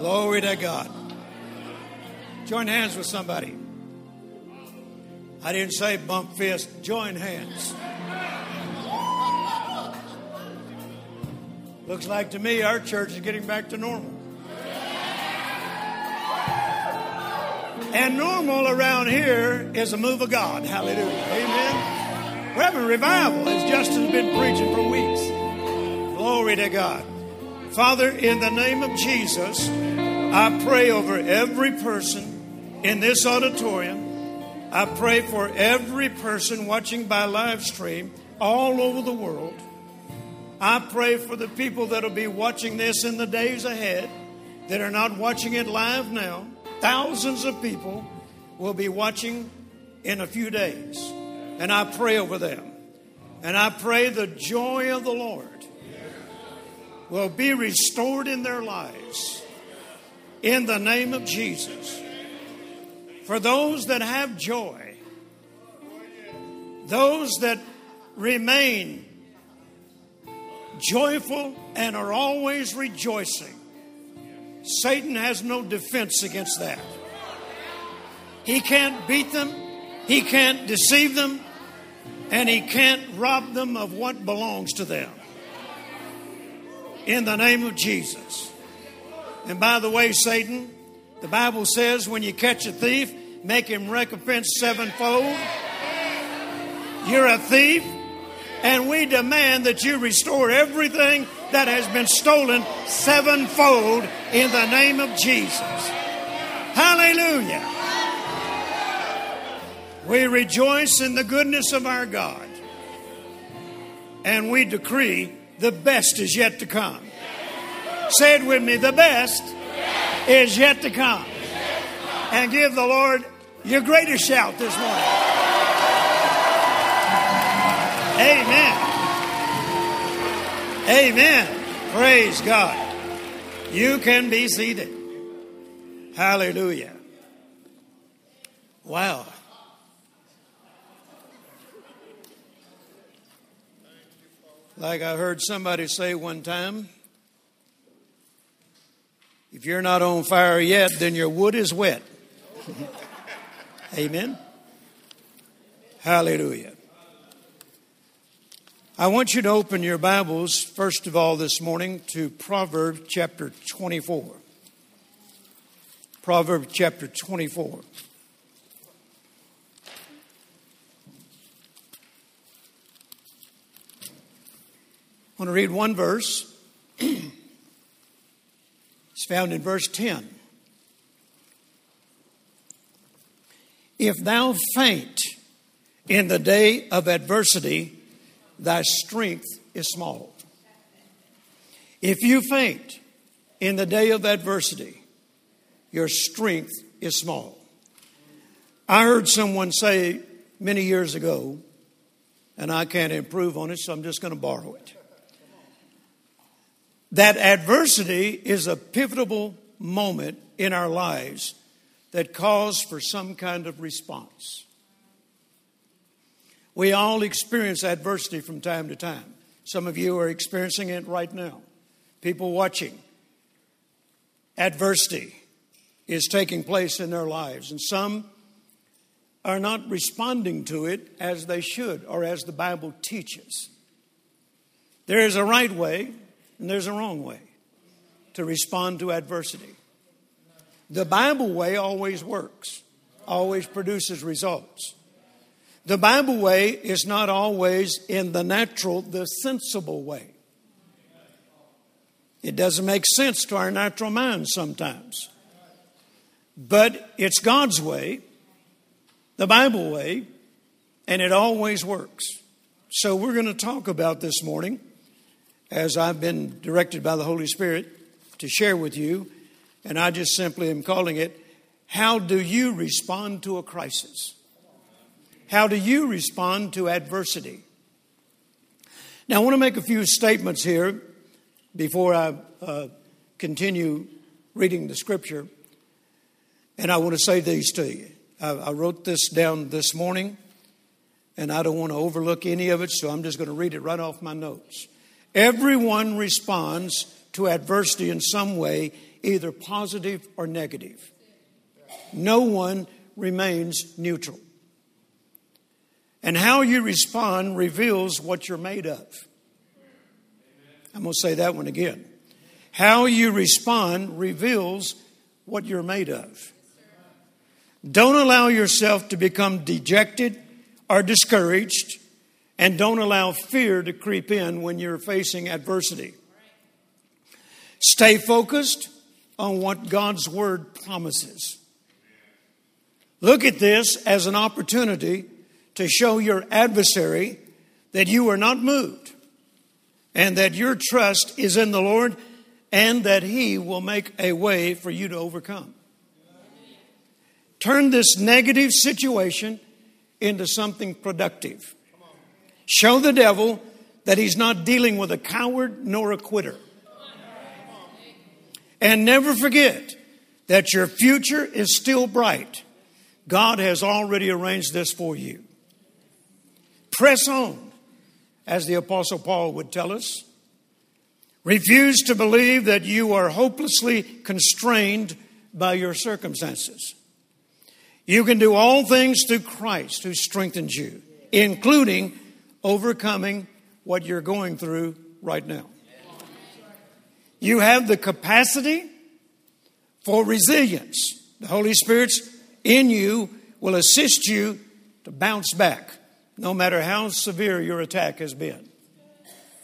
Glory to God. Join hands with somebody. I didn't say bump fist, join hands. Looks like to me our church is getting back to normal. And normal around here is a move of God. Hallelujah. Amen. We're having revival, It's just as Justin's been preaching for weeks. Glory to God. Father, in the name of Jesus, I pray over every person in this auditorium. I pray for every person watching by live stream all over the world. I pray for the people that will be watching this in the days ahead that are not watching it live now. Thousands of people will be watching in a few days. And I pray over them. And I pray the joy of the Lord will be restored in their lives in the name of Jesus. For those that have joy, those that remain joyful and are always rejoicing, Satan has no defense against that. He can't beat them, he can't deceive them, and he can't rob them of what belongs to them. In the name of Jesus. And by the way, Satan, the Bible says when you catch a thief, make him recompense sevenfold. You're a thief, and we demand that you restore everything that has been stolen sevenfold in the name of Jesus. Hallelujah. We rejoice in the goodness of our God. And we decree the best is yet to come. Say it with me the best is yet to come. And give the Lord your greatest shout this morning. Amen. Amen. Praise God. You can be seated. Hallelujah. Wow. Like I heard somebody say one time, if you're not on fire yet, then your wood is wet. Amen. Hallelujah. I want you to open your Bibles, first of all, this morning to Proverbs chapter 24. Proverbs chapter 24. I want to read one verse. it's found in verse 10. If thou faint in the day of adversity, thy strength is small. If you faint in the day of adversity, your strength is small. I heard someone say many years ago, and I can't improve on it, so I'm just going to borrow it. That adversity is a pivotal moment in our lives that calls for some kind of response. We all experience adversity from time to time. Some of you are experiencing it right now. People watching. Adversity is taking place in their lives, and some are not responding to it as they should or as the Bible teaches. There is a right way and there's a wrong way to respond to adversity. The Bible way always works, always produces results. The Bible way is not always in the natural, the sensible way. It doesn't make sense to our natural minds sometimes. But it's God's way, the Bible way, and it always works. So we're going to talk about this morning, as I've been directed by the Holy Spirit to share with you, and I just simply am calling it How Do You Respond to a Crisis? How do you respond to adversity? Now, I want to make a few statements here before I uh, continue reading the scripture. And I want to say these to you. I, I wrote this down this morning, and I don't want to overlook any of it, so I'm just going to read it right off my notes. Everyone responds to adversity in some way, either positive or negative. No one remains neutral. And how you respond reveals what you're made of. I'm going to say that one again. How you respond reveals what you're made of. Don't allow yourself to become dejected or discouraged, and don't allow fear to creep in when you're facing adversity. Stay focused on what God's Word promises. Look at this as an opportunity to show your adversary that you are not moved and that your trust is in the Lord and that He will make a way for you to overcome. Turn this negative situation into something productive. Show the devil that he's not dealing with a coward nor a quitter. And never forget that your future is still bright. God has already arranged this for you. Press on, as the Apostle Paul would tell us. Refuse to believe that you are hopelessly constrained by your circumstances. You can do all things through Christ who strengthens you, including overcoming what you're going through right now. You have the capacity for resilience. The Holy Spirit's in you will assist you to bounce back, no matter how severe your attack has been.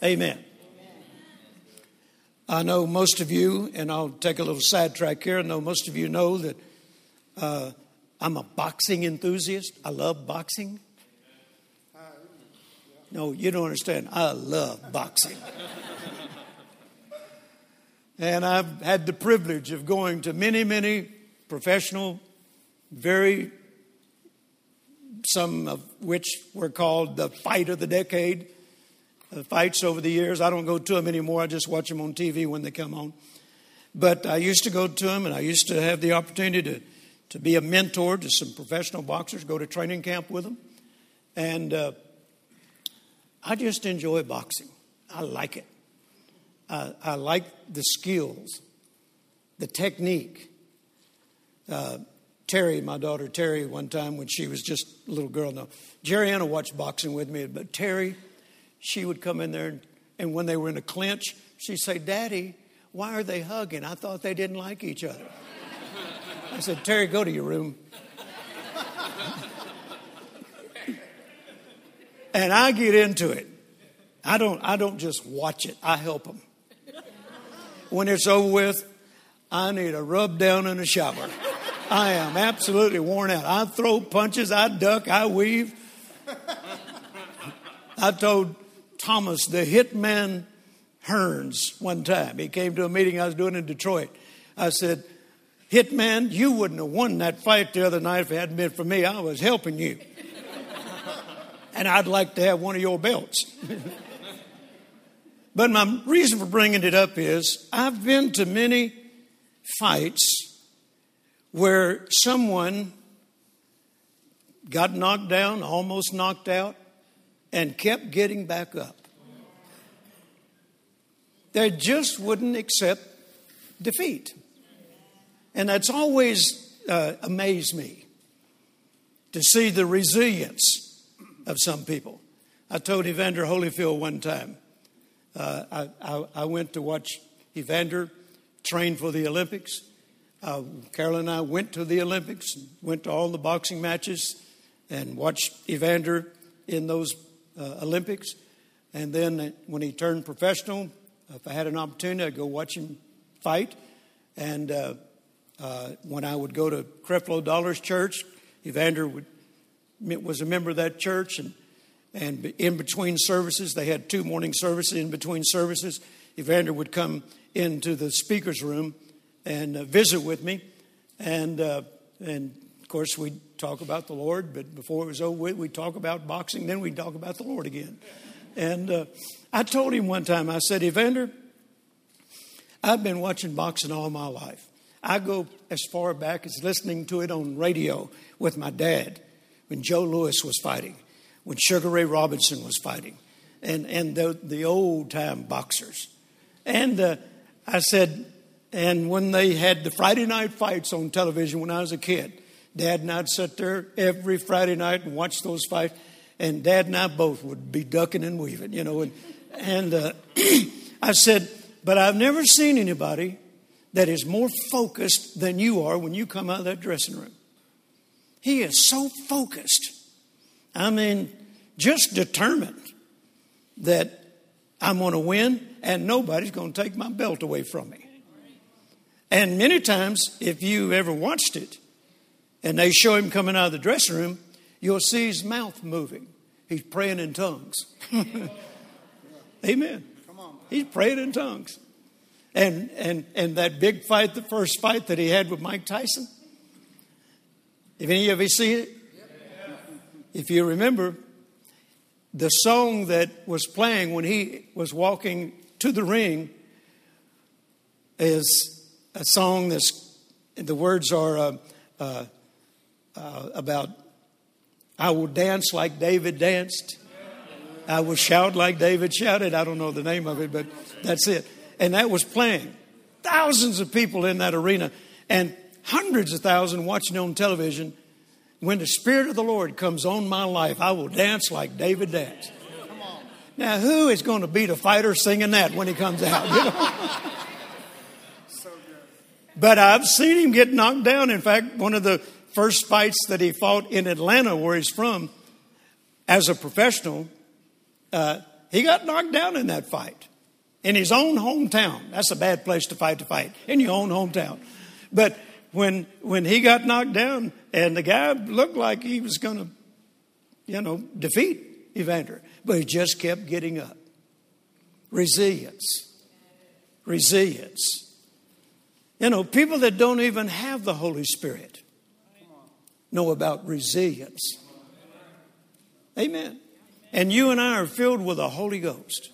Amen. I know most of you, and I'll take a little sidetrack here. I know most of you know that uh, I'm a boxing enthusiast. I love boxing. No, you don't understand. I love boxing. and I've had the privilege of going to many, many professional, very, some of which were called the fight of the decade uh, fights over the years. I don't go to them anymore. I just watch them on TV when they come on. But I used to go to them, and I used to have the opportunity to to be a mentor to some professional boxers, go to training camp with them. And uh, I just enjoy boxing. I like it. I, I like the skills, the technique. Uh, Terri, my daughter Terri, one time when she was just a little girl, now Jerriana watched boxing with me, but Terri, she would come in there, and, and when they were in a clinch, she'd say, Daddy, why are they hugging? I thought they didn't like each other. I said, Terri, go to your room. And I get into it. I don't, I don't just watch it, I help them. When it's over with, I need a rub down and a shower. I am absolutely worn out. I throw punches, I duck, I weave. I told Thomas, the hitman Hearns, one time. He came to a meeting I was doing in Detroit. I said, Hitman, you wouldn't have won that fight the other night if it hadn't been for me. I was helping you. And I'd like to have one of your belts. but my reason for bringing it up is I've been to many fights where someone got knocked down, almost knocked out, and kept getting back up. They just wouldn't accept defeat. And that's always uh, amazed me to see the resilience of some people. I told Evander Holyfield one time, uh, I, I, I, went to watch Evander train for the Olympics. Uh, Carol and I went to the Olympics, went to all the boxing matches, and watched Evander in those uh, Olympics. And then when he turned professional, if I had an opportunity, I'd go watch him fight. And uh, uh, when I would go to Creflo Dollar's church, Evander would, was a member of that church, and, and in between services, they had two morning services. In between services, Evander would come into the speaker's room and uh, visit with me, and uh, and of course we'd talk about the Lord. But before it was over we'd talk about boxing. Then we'd talk about the Lord again. And uh, I told him one time, I said, Evander, I've been watching boxing all my life. I go as far back as listening to it on radio with my dad when Joe Louis was fighting, when Sugar Ray Robinson was fighting, and, and the, the old time boxers. And uh, I said, and when they had the Friday night fights on television when I was a kid, Dad and I'd sit there every Friday night and watch those fights, and Dad and I both would be ducking and weaving, you know. And, and uh, I said, but I've never seen anybody that is more focused than you are when you come out of that dressing room. He is so focused. I mean, just determined that I'm going to win and nobody's going to take my belt away from me. And many times, if you ever watched it, and they show him coming out of the dressing room, you'll see his mouth moving. He's praying in tongues. Amen. He's praying in tongues. And, and, and that big fight, the first fight that he had with Mike Tyson, if any of you see it, if you remember, the song that was playing when he was walking to the ring is a song that's, the words are uh, uh, uh, about, I will dance like David danced. I will shout like David shouted. I don't know the name of it, but that's it. And that was playing. Thousands of people in that arena and hundreds of thousands watching on television. When the Spirit of the Lord comes on my life, I will dance like David danced. Now, who is going to beat a fighter singing that when he comes out? You know? but I've seen him get knocked down. In fact, one of the first fights that he fought in Atlanta, where he's from, as a professional, uh, he got knocked down in that fight in his own hometown. That's a bad place to fight to fight in your own hometown. But when when he got knocked down, and the guy looked like he was going to, you know, defeat Evander, but he just kept getting up. Resilience. Resilience. You know, people that don't even have the Holy Spirit know about resilience. Amen. And you and I are filled with the Holy Ghost.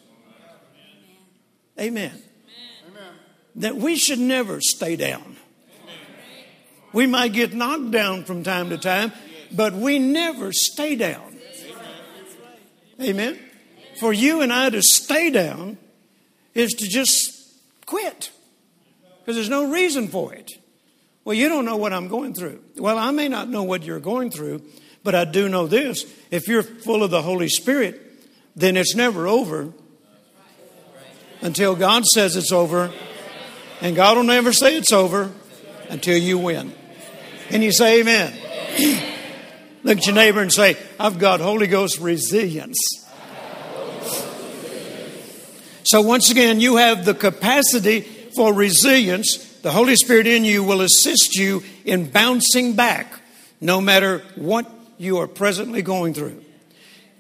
Amen. Amen. That we should never stay down. We might get knocked down from time to time, but we never stay down. Amen. For you and I to stay down is to just quit because there's no reason for it. Well, you don't know what I'm going through. Well, I may not know what you're going through, but I do know this. If you're full of the Holy Spirit, then it's never over until God says it's over. And God will never say it's over until you win. Can you say amen? Look at your neighbor and say, I've got Holy Ghost resilience. So, once again, you have the capacity for resilience. The Holy Spirit in you will assist you in bouncing back no matter what you are presently going through.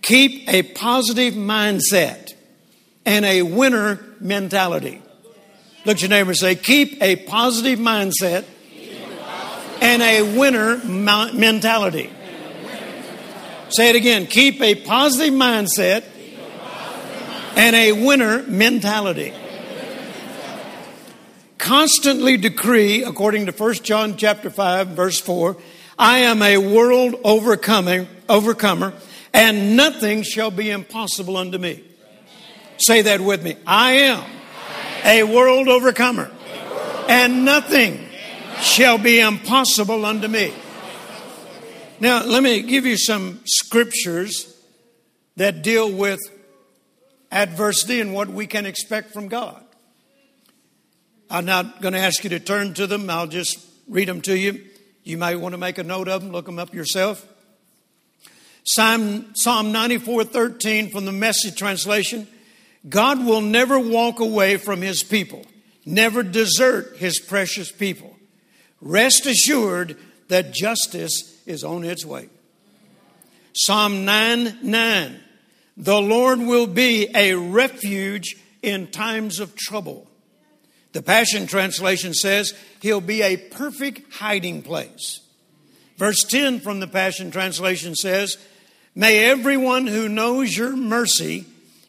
Keep a positive mindset and a winner mentality. Look at your neighbor and say, Keep a positive mindset and a winner mentality. Say it again. Keep a positive mindset and a winner mentality. Constantly decree, according to 1 John chapter 5, verse 4, I am a world overcoming, overcomer, and nothing shall be impossible unto me. Say that with me. I am a world overcomer, and nothing shall be impossible unto me. Now, let me give you some scriptures that deal with adversity and what we can expect from God. I'm not going to ask you to turn to them, I'll just read them to you. You might want to make a note of them, look them up yourself. Psalm, Psalm 94 13 from the message translation God will never walk away from his people, never desert his precious people. Rest assured that justice is on its way. Psalm 9 9. The Lord will be a refuge in times of trouble. The Passion Translation says he'll be a perfect hiding place. Verse 10 from the Passion Translation says, May everyone who knows your mercy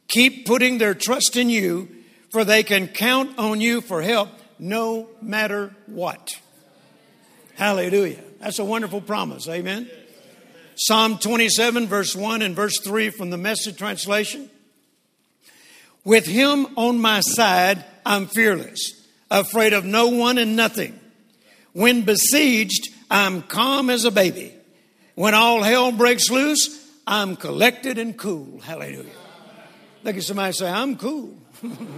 keep putting their trust in you, for they can count on you for help no matter what. Hallelujah. That's a wonderful promise. Amen. Psalm 27, verse 1 and verse 3 from the message translation. With him on my side, I'm fearless. afraid of no one and nothing. When besieged, I'm calm as a baby. When all hell breaks loose, I'm collected and cool. Hallelujah. Look at somebody say, I'm cool.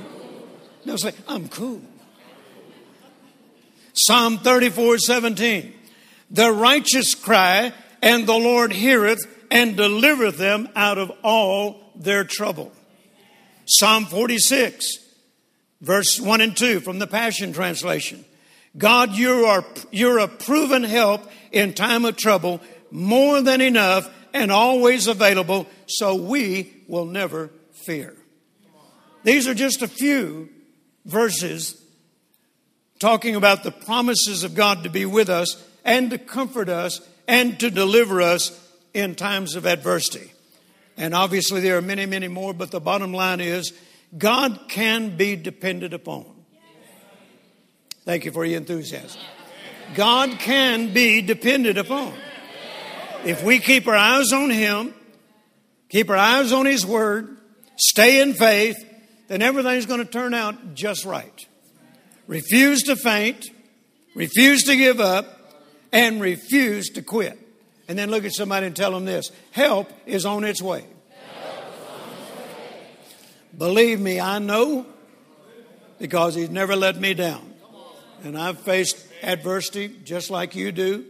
no, say, I'm cool. Psalm 34 17. The righteous cry, and the Lord heareth and delivereth them out of all their trouble. Psalm 46, verse 1 and 2 from the Passion Translation. God, you are, you're a proven help in time of trouble, more than enough and always available, so we will never fear. These are just a few verses talking about the promises of God to be with us and to comfort us and to deliver us in times of adversity. And obviously, there are many, many more, but the bottom line is God can be depended upon. Thank you for your enthusiasm. God can be depended upon. If we keep our eyes on Him, keep our eyes on His Word, stay in faith, then everything's going to turn out just right. Refuse to faint, refuse to give up, and refuse to quit. And then look at somebody and tell them this help is on its way. Believe me, I know because He's never let me down. And I've faced adversity just like you do,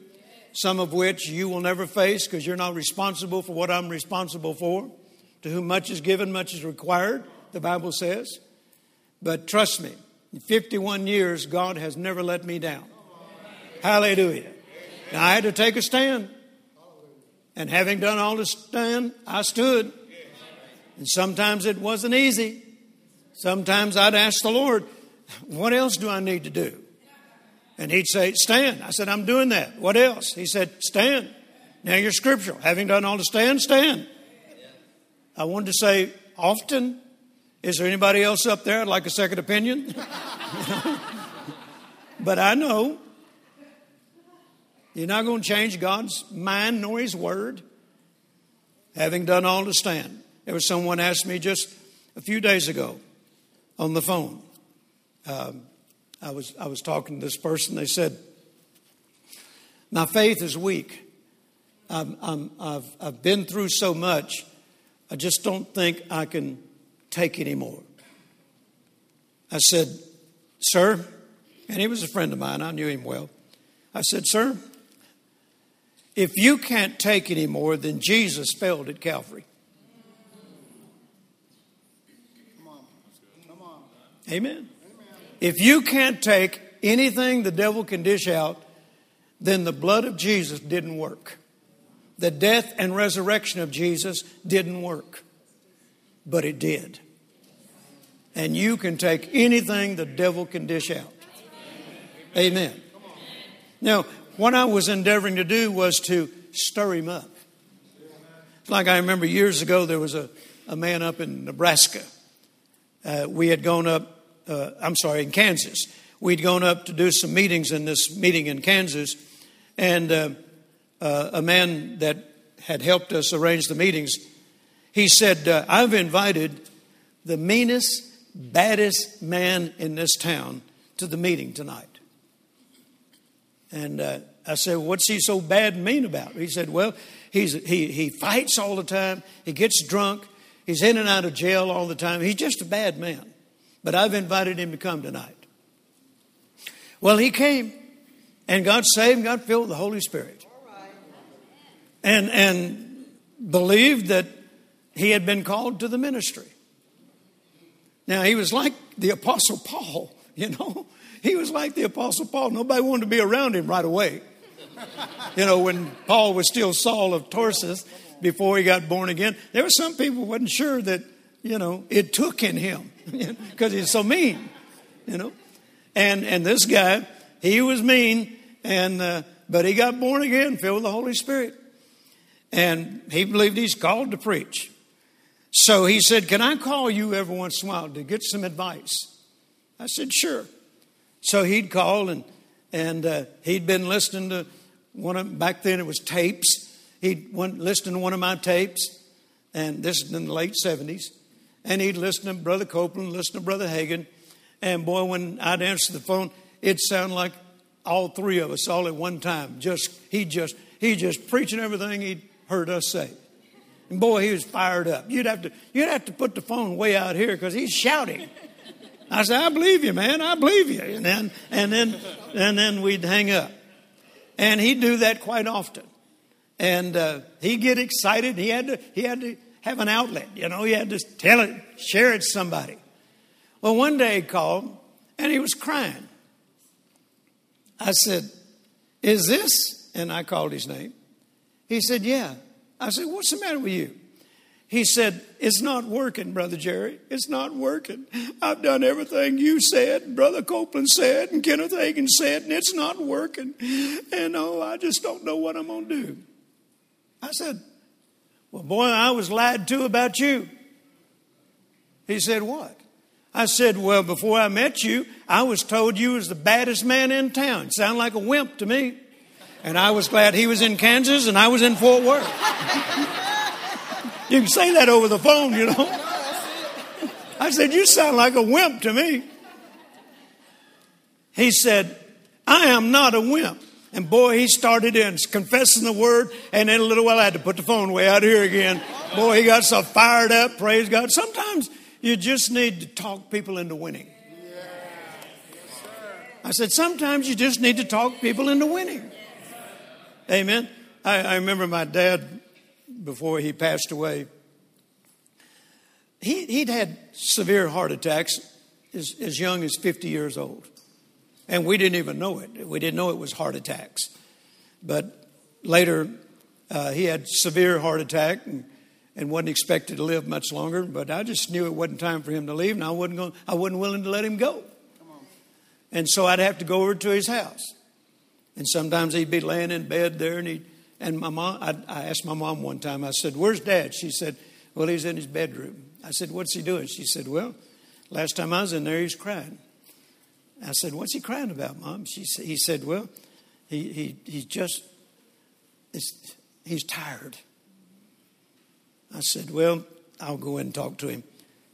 some of which you will never face because you're not responsible for what I'm responsible for. To whom much is given, much is required, the Bible says. But trust me, in 51 years, God has never let me down. Hallelujah. Now, I had to take a stand. And having done all to stand, I stood. And sometimes it wasn't easy. Sometimes I'd ask the Lord, What else do I need to do? And he'd say, Stand. I said, I'm doing that. What else? He said, Stand. Now you're scriptural. Having done all to stand, stand. I wanted to say, Often. Is there anybody else up there I'd like a second opinion? but I know you're not going to change God's mind nor His word. Having done all to stand. There was someone asked me just a few days ago on the phone. Um, I was, I was talking to this person. They said, My faith is weak. I'm, I've, I've been through so much, I just don't think I can take anymore. I said, Sir, and he was a friend of mine, I knew him well. I said, Sir, if you can't take anymore, then Jesus failed at Calvary. On. Amen. If you can't take anything the devil can dish out, then the blood of Jesus didn't work. The death and resurrection of Jesus didn't work, but it did. And you can take anything the devil can dish out. Amen. Now, what I was endeavoring to do was to stir him up. Like I remember years ago, there was a, a man up in Nebraska. Uh, we had gone up uh, I'm sorry, in Kansas. We'd gone up to do some meetings in this meeting in Kansas, and uh, uh, a man that had helped us arrange the meetings, he said, uh, I've invited the meanest, baddest man in this town to the meeting tonight. And uh, I said, What's he so bad and mean about? He said, Well, he's, he, he fights all the time, he gets drunk, he's in and out of jail all the time. He's just a bad man but I've invited him to come tonight. Well, he came and God saved, got filled with the Holy Spirit. And, and believed that he had been called to the ministry. Now, he was like the Apostle Paul, you know. He was like the Apostle Paul. Nobody wanted to be around him right away. You know, when Paul was still Saul of Tarsus before he got born again, there were some people wasn't sure that you know, it took in him because he's so mean, you know. And and this guy, he was mean, and uh, but he got born again, filled with the Holy Spirit, and he believed he's called to preach. So he said, "Can I call you every once in a while to get some advice?" I said, "Sure." So he'd call, and and uh, he'd been listening to one of back then it was tapes. He'd went listening to one of my tapes, and this is in the late seventies and he'd listen to Brother Copeland, listen to Brother Hagin, And boy, when I'd answer the phone, it sounded like all three of us all at one time. Just he just he just preaching everything he'd heard us say. And boy, he was fired up. You'd have to you'd have to put the phone way out here because he's shouting. I said, I believe you, man. I believe you. And then and then and then we'd hang up. And he'd do that quite often. And uh, he'd get excited. He had to he had to have an outlet. You know, he had to tell it, share it to somebody. Well, one day he called and he was crying. I said, Is this? And I called his name. He said, Yeah. I said, What's the matter with you? He said, It's not working, Brother Jerry. It's not working. I've done everything you said, Brother Copeland said, and Kenneth Hagin said, and it's not working. And oh, I just don't know what I'm going to do. I said, Well, boy, I was lied to about you. He said, What? I said, Well, before I met you, I was told you was the baddest man in town. Sound like a wimp to me. And I was glad he was in Kansas and I was in Fort Worth. you can say that over the phone, you know. I said, You sound like a wimp to me. He said, I am not a wimp. And boy, he started in confessing the word, and in a little while I had to put the phone way out here again. Boy, he got so fired up, praise God. Sometimes you just need to talk people into winning. I said, sometimes you just need to talk people into winning. Amen. I, I remember my dad, before he passed away, he, he'd had severe heart attacks as, as young as 50 years old. And we didn't even know it. We didn't know it was heart attacks. But later, uh, he had severe heart attack and and wasn't expected to live much longer. But I just knew it wasn't time for him to leave, and I wasn't going, I wasn't willing to let him go. And so I'd have to go over to his house, and sometimes he'd be laying in bed there, and he and my mom. I, I asked my mom one time. I said, "Where's Dad?" She said, "Well, he's in his bedroom." I said, "What's he doing?" She said, "Well, last time I was in there, he's crying." I said, "What's he crying about, Mom?" She said, "He said, well, he he he just he's tired." I said, Well, I'll go in and talk to him.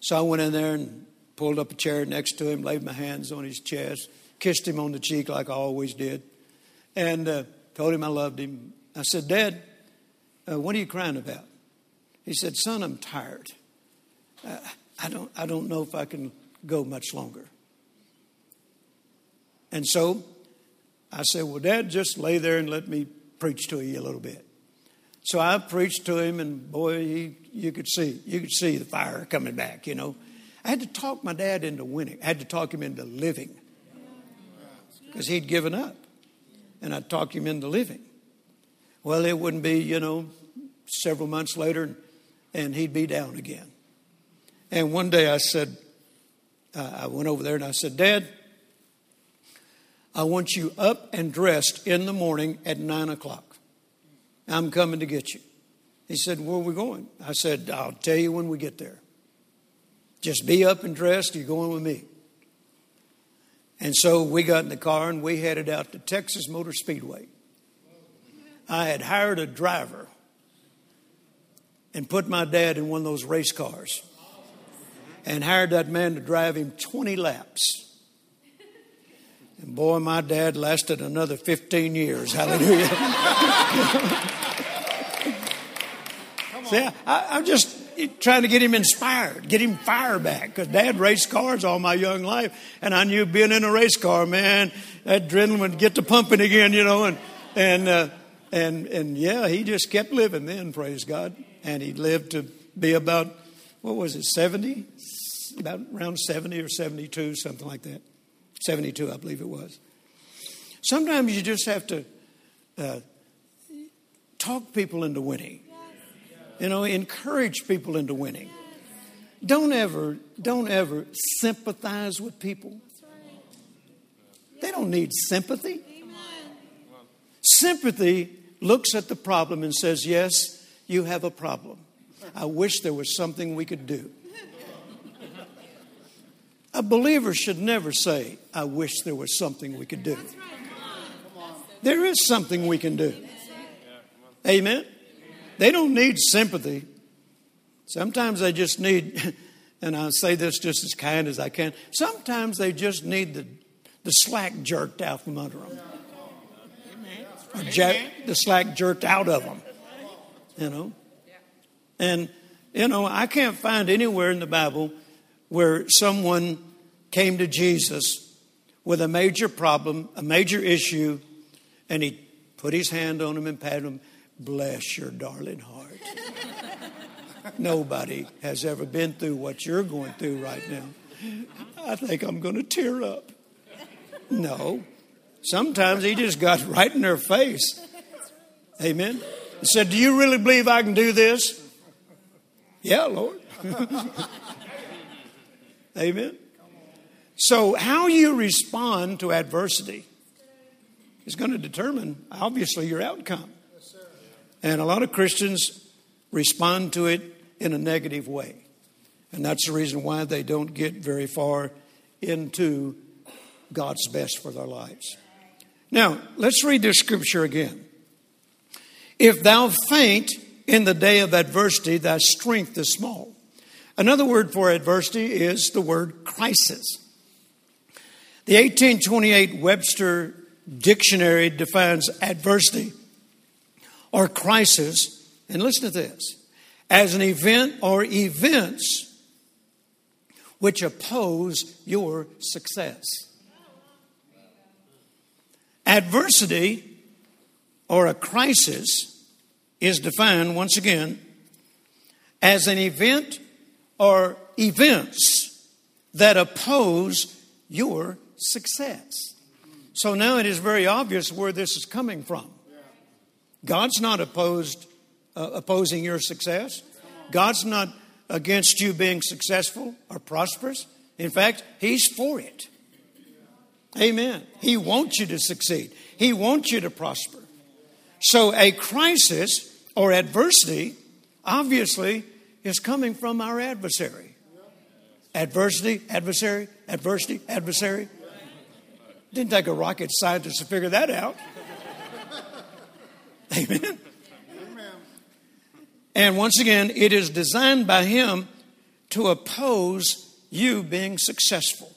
So I went in there and pulled up a chair next to him, laid my hands on his chest, kissed him on the cheek like I always did, and uh, told him I loved him. I said, Dad, uh, what are you crying about? He said, Son, I'm tired. Uh, I, don't, I don't know if I can go much longer. And so I said, Well, Dad, just lay there and let me preach to you a little bit. So I preached to him, and boy, he, you could see you could see the fire coming back. You know, I had to talk my dad into winning. I had to talk him into living because he'd given up, and I talked him into living. Well, it wouldn't be you know several months later, and he'd be down again. And one day I said, uh, I went over there and I said, Dad, I want you up and dressed in the morning at nine o'clock. I'm coming to get you. He said, Where are we going? I said, I'll tell you when we get there. Just be up and dressed. You're going with me. And so we got in the car and we headed out to Texas Motor Speedway. I had hired a driver and put my dad in one of those race cars and hired that man to drive him 20 laps. And boy, my dad lasted another 15 years. Hallelujah. See, I, am just trying to get him inspired, get him fire back. Because dad raced cars all my young life. And I knew being in a race car, man, that adrenaline would get to pumping again, you know. And, and, uh, and, and yeah, he just kept living then, praise God. And he lived to be about, what was it, 70? About around 70 or 72, something like that. 72, I believe it was. Sometimes you just have to uh, talk people into winning. You know, encourage people into winning. Don't ever, don't ever sympathize with people. They don't need sympathy. Sympathy looks at the problem and says, Yes, you have a problem. I wish there was something we could do. A believer should never say, I wish there was something we could do. There is something we can do. Amen. They don't need sympathy. Sometimes they just need and I say this just as kind as I can, sometimes they just need the, the slack jerked out from under them. Or the slack jerked out of them. You know? And, you know, I can't find anywhere in the Bible where someone came to Jesus with a major problem, a major issue, and he put his hand on him and patted him. Bless your darling heart. Nobody has ever been through what you're going through right now. I think I'm going to tear up. No. Sometimes he just got right in their face. Amen. He said, Do you really believe I can do this? Yeah, Lord. Amen. So, how you respond to adversity is going to determine, obviously, your outcome. And a lot of Christians respond to it in a negative way. And that's the reason why they don't get very far into God's best for their lives. Now, let's read this scripture again. If thou faint in the day of adversity, thy strength is small. Another word for adversity is the word crisis. The 1828 Webster Dictionary defines adversity or crisis, and listen to this as an event or events which oppose your success. Adversity or a crisis is defined once again as an event or events that oppose your success. So now it is very obvious where this is coming from. God's not opposed uh, opposing your success. God's not against you being successful or prosperous. In fact, He's for it. Amen. He wants you to succeed, He wants you to prosper. So, a crisis or adversity obviously is coming from our adversary. Adversity, adversary, adversity, adversary. Didn't take a rocket scientist to figure that out. Amen. And once again, it is designed by Him to oppose you being successful.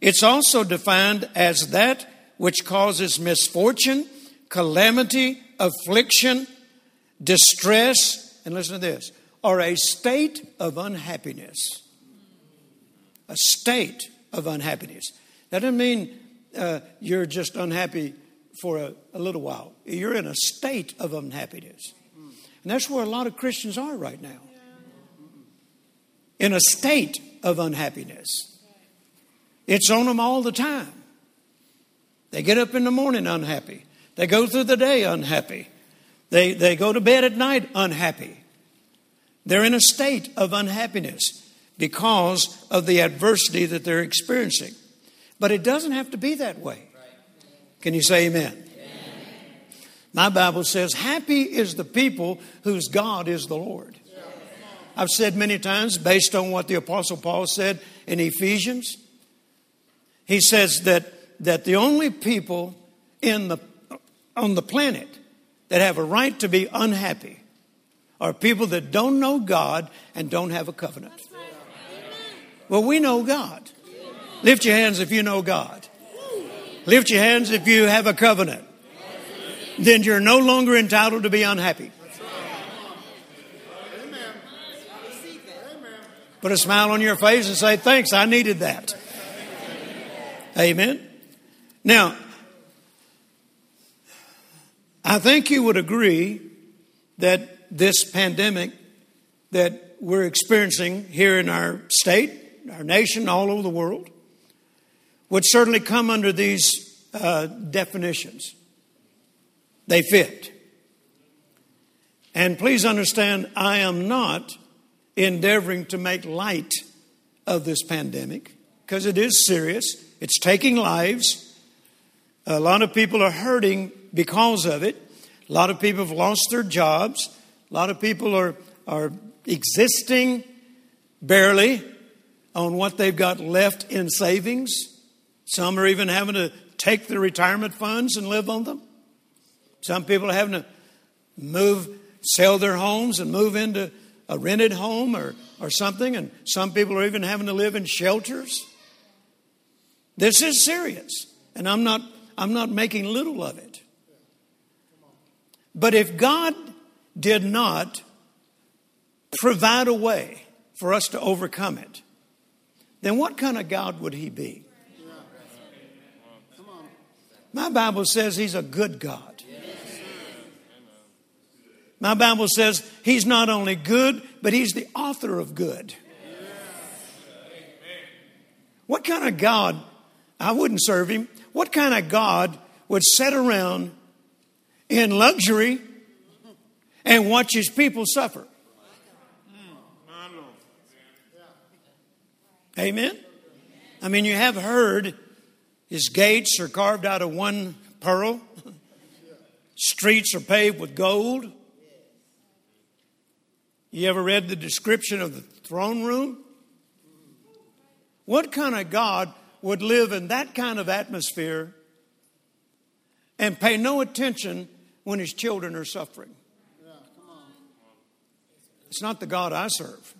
It's also defined as that which causes misfortune, calamity, affliction, distress, and listen to this, or a state of unhappiness. A state of unhappiness. That doesn't mean uh, you're just unhappy for a, a little while. You're in a state of unhappiness. And that's where a lot of Christians are right now in a state of unhappiness. It's on them all the time. They get up in the morning unhappy, they go through the day unhappy, they, they go to bed at night unhappy. They're in a state of unhappiness because of the adversity that they're experiencing. But it doesn't have to be that way. Can you say amen? My Bible says, Happy is the people whose God is the Lord. I've said many times, based on what the Apostle Paul said in Ephesians, he says that, that the only people in the, on the planet that have a right to be unhappy are people that don't know God and don't have a covenant. Well, we know God. Lift your hands if you know God. Lift your hands if you have a covenant then you're no longer entitled to be unhappy. Put a smile on your face and say, Thanks, I needed that. Amen. Now, I think you would agree that this pandemic that we're experiencing here in our state, our nation, all over the world, would certainly come under these uh, definitions. They fit. And please understand, I am not endeavoring to make light of this pandemic because it is serious. It's taking lives. A lot of people are hurting because of it. A lot of people have lost their jobs. A lot of people are, are existing barely on what they've got left in savings. Some are even having to take their retirement funds and live on them. Some people are having to move, sell their homes and move into a rented home or, or something, and some people are even having to live in shelters. This is serious, and I'm not, I'm not making little of it. But if God did not provide a way for us to overcome it, then what kind of God would He be? My Bible says He's a good God. My Bible says He's not only good, but He's the author of good. What kind of God, I wouldn't serve Him, what kind of God would sit around in luxury and watch His people suffer? Amen? I mean, you have heard his gates are carved out of one pearl, streets are paved with gold. You ever read the description of the throne room? What kind of God would live in that kind of atmosphere and pay no attention when his children are suffering? It's not the God I serve.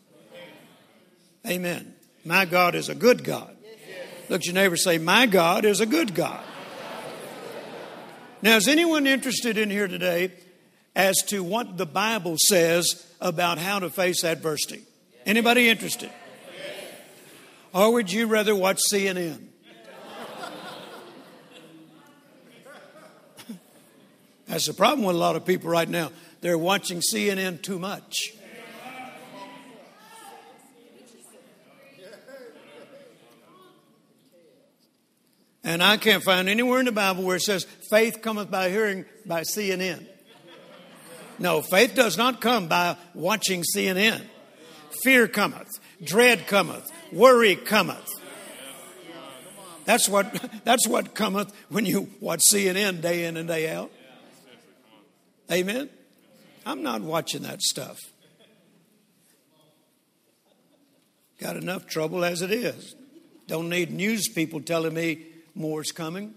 Amen. My God is a good God. Look at your neighbor say, My God is a good God. Now, is anyone interested in here today as to what the Bible says about how to face adversity? Anybody interested? Or would you rather watch CNN? That's the problem with a lot of people right now. They're watching CNN too much. And I can't find anywhere in the Bible where it says faith cometh by hearing by CNN. No, faith does not come by watching CNN. Fear cometh, dread cometh, worry cometh. That's what, that's what cometh when you watch CNN day in and day out. Amen? I'm not watching that stuff. Got enough trouble as it is. Don't need news people telling me More's coming.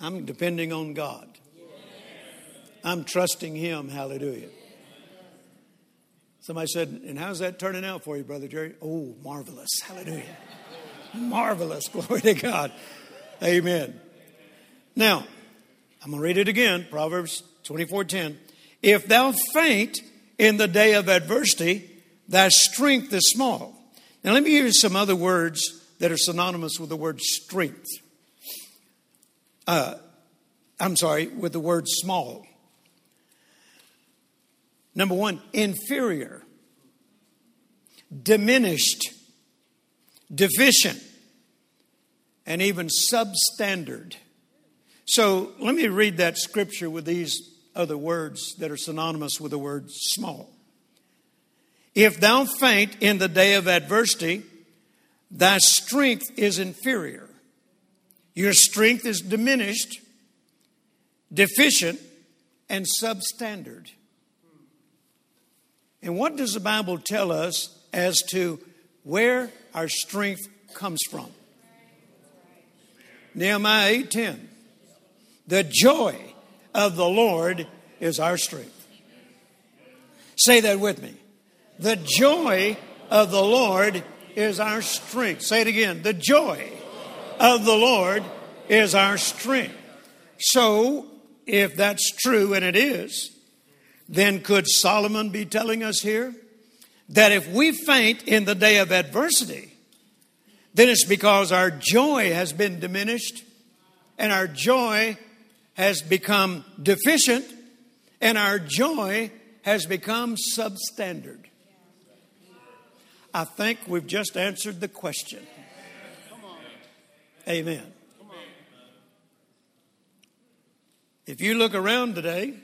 I'm depending on God. I'm trusting Him. Hallelujah. Somebody said, and how's that turning out for you, Brother Jerry? Oh, marvelous. Hallelujah. marvelous. Glory to God. Amen. Now, I'm going to read it again. Proverbs 24:10. If thou faint in the day of adversity, thy strength is small. Now, let me you some other words that are synonymous with the word strength. Uh, I'm sorry, with the word small. Number one, inferior, diminished, deficient, and even substandard. So let me read that scripture with these other words that are synonymous with the word small. If thou faint in the day of adversity, thy strength is inferior. Your strength is diminished, deficient, and substandard. And what does the Bible tell us as to where our strength comes from? Nehemiah 8:10. The joy of the Lord is our strength. Say that with me. The joy of the Lord is our strength. Say it again. The joy of the Lord is our strength. So, if that's true, and it is, then could Solomon be telling us here that if we faint in the day of adversity, then it's because our joy has been diminished and our joy has become deficient and our joy has become substandard. I think we've just answered the question. Amen. If you look around today,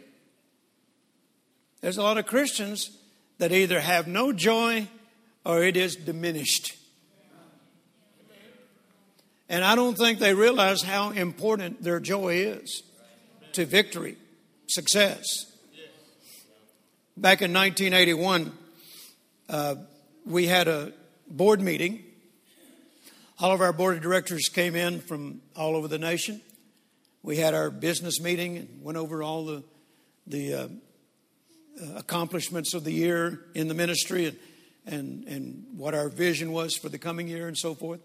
there's a lot of Christians that either have no joy or it is diminished. And I don't think they realize how important their joy is to victory, success. Back in 1981, uh, we had a board meeting. All of our board of directors came in from all over the nation. We had our business meeting and went over all the the uh, uh, accomplishments of the year in the ministry and, and, and what our vision was for the coming year and so forth.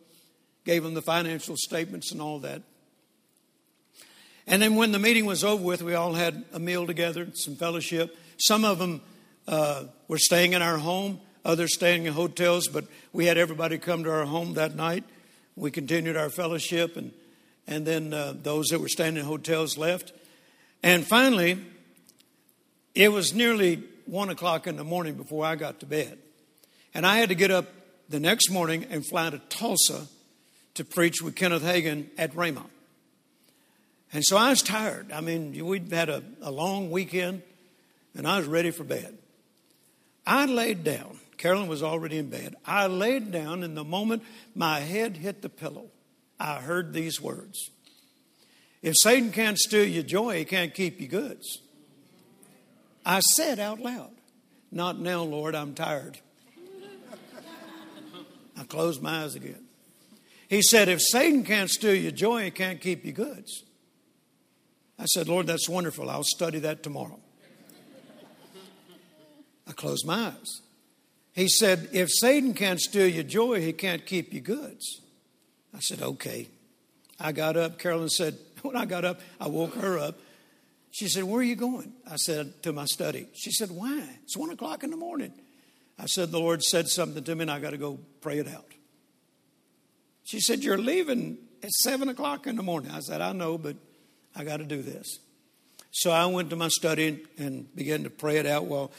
Gave them the financial statements and all that. And then when the meeting was over with, we all had a meal together, some fellowship. Some of them uh, were staying in our home, others staying in hotels, but we had everybody come to our home that night. We continued our fellowship, and, and then uh, those that were staying in hotels left. And finally, it was nearly one o'clock in the morning before I got to bed. And I had to get up the next morning and fly to Tulsa to preach with Kenneth Hagin at Rhema. And so I was tired. I mean, we'd had a, a long weekend, and I was ready for bed. I laid down. Carolyn was already in bed. I laid down, and the moment my head hit the pillow, I heard these words If Satan can't steal your joy, he can't keep your goods. I said out loud, Not now, Lord, I'm tired. I closed my eyes again. He said, If Satan can't steal your joy, he can't keep your goods. I said, Lord, that's wonderful. I'll study that tomorrow. I closed my eyes. He said, If Satan can't steal your joy, he can't keep your goods. I said, Okay. I got up. Carolyn said, When I got up, I woke her up. She said, Where are you going? I said, To my study. She said, Why? It's one o'clock in the morning. I said, The Lord said something to me, and I got to go pray it out. She said, You're leaving at seven o'clock in the morning. I said, I know, but I got to do this. So I went to my study and began to pray it out. Well,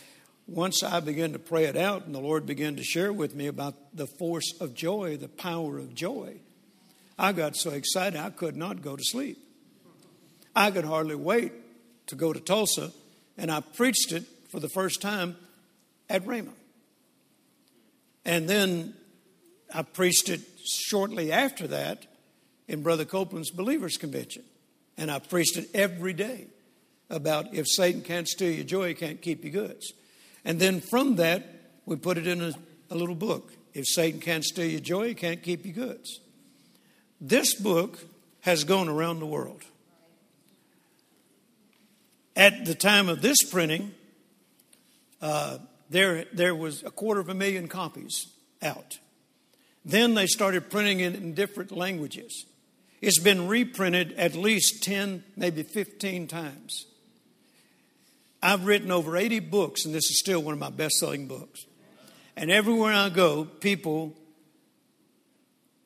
once I began to pray it out, and the Lord began to share with me about the force of joy, the power of joy, I got so excited I could not go to sleep. I could hardly wait to go to Tulsa, and I preached it for the first time at Rhema. And then I preached it shortly after that in Brother Copeland's Believers Convention. And I preached it every day about if Satan can't steal your joy, he can't keep your goods. And then from that, we put it in a, a little book. If Satan can't steal your joy, he can't keep your goods. This book has gone around the world. At the time of this printing, uh, there, there was a quarter of a million copies out. Then they started printing it in different languages. It's been reprinted at least 10, maybe 15 times. I've written over 80 books, and this is still one of my best selling books. And everywhere I go, people,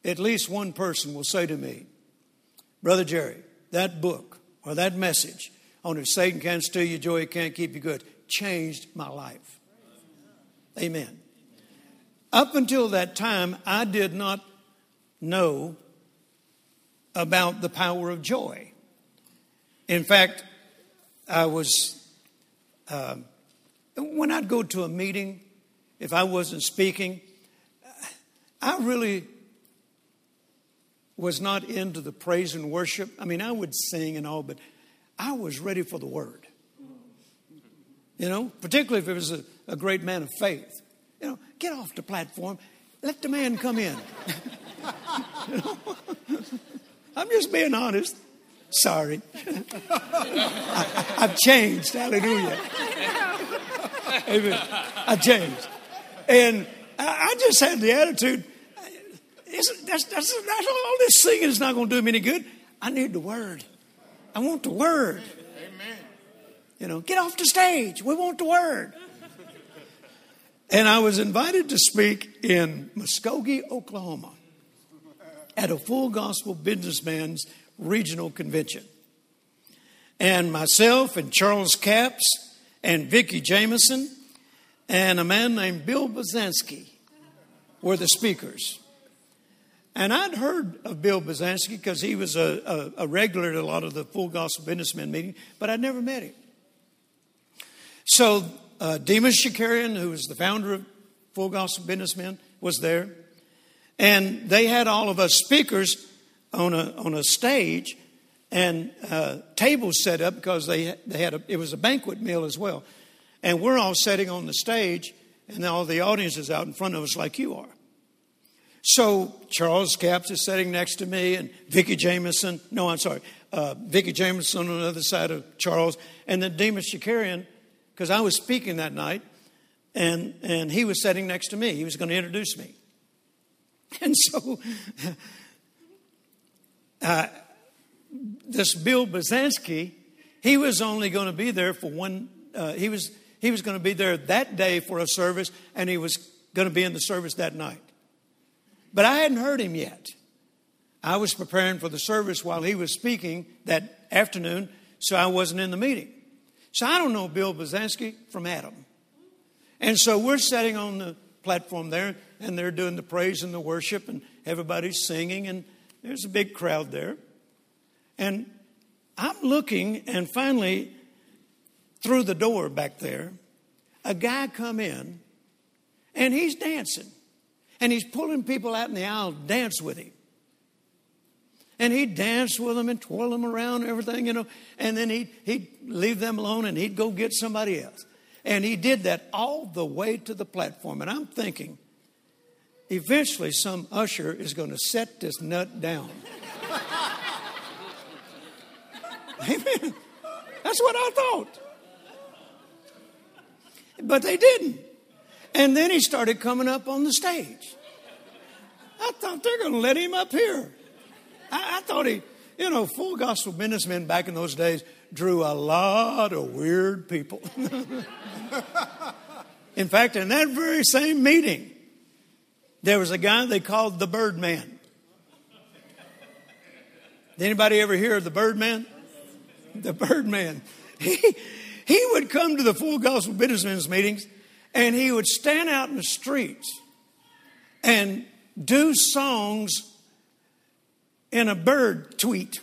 at least one person will say to me, Brother Jerry, that book or that message on if Satan can't steal your joy, he can't keep you good, changed my life. Amen. Up until that time, I did not know about the power of joy. In fact, I was, uh, when I'd go to a meeting, if I wasn't speaking, I really was not into the praise and worship. I mean, I would sing and all, but I was ready for the word. You know, particularly if it was a, a great man of faith. You know, get off the platform, let the man come in. you know? I'm just being honest. Sorry. I, have changed. Hallelujah. Amen. I changed. And I, just had the attitude that's, that's, that's, all this singing is not going to do me any good. I need the word. I want the word. Amen. You know, get off the stage. We want the word. And I was invited to speak in Muskogee, Oklahoma at a full gospel businessman's regional convention. And myself and Charles Capps and Vicki Jamison and a man named Bill Basansky were the speakers. And I'd heard of Bill Basansky because he was a, a, a, regular at a lot of the full gospel businessmen meeting, but I'd never met him. So uh, Demos Shakarian, who was the founder of Full Gospel Businessmen, was there. And they had all of us speakers on a, on a stage and uh, tables set up because they, they had a, it was a banquet meal as well. And we're all sitting on the stage, and all the audience is out in front of us like you are. So Charles Capps is sitting next to me, and Vicki Jamison, no, I'm sorry, uh, Vicki Jamison on the other side of Charles, and then Demos Shakarian because I was speaking that night, and, and he was sitting next to me. He was going to introduce me. And so uh, this Bill Basansky, he was only going to be there for one, uh, he was, he was going to be there that day for a service, and he was going to be in the service that night. But I hadn't heard him yet. I was preparing for the service while he was speaking that afternoon, so I wasn't in the meeting. So I don't know Bill Basansky from Adam. And so we're sitting on the platform there, and they're doing the praise and the worship, and everybody's singing, and there's a big crowd there. And I'm looking, and finally, through the door back there, a guy come in, and he's dancing. And he's pulling people out in the aisle to dance with him. And he'd dance with them and twirl them around and everything, you know. And then he'd, he'd leave them alone and he'd go get somebody else. And he did that all the way to the platform. And I'm thinking, eventually some usher is going to set this nut down. Amen. That's what I thought. But they didn't. And then he started coming up on the stage. I thought they're going to let him up here. I, I thought he, you know, full gospel businessmen back in those days drew a lot of weird people. in fact, in that very same meeting, there was a guy they called the Birdman. Did anybody ever hear of the Birdman? The Birdman. He, he would come to the full gospel businessmen's meetings and he would stand out in the streets and do songs in a bird tweet.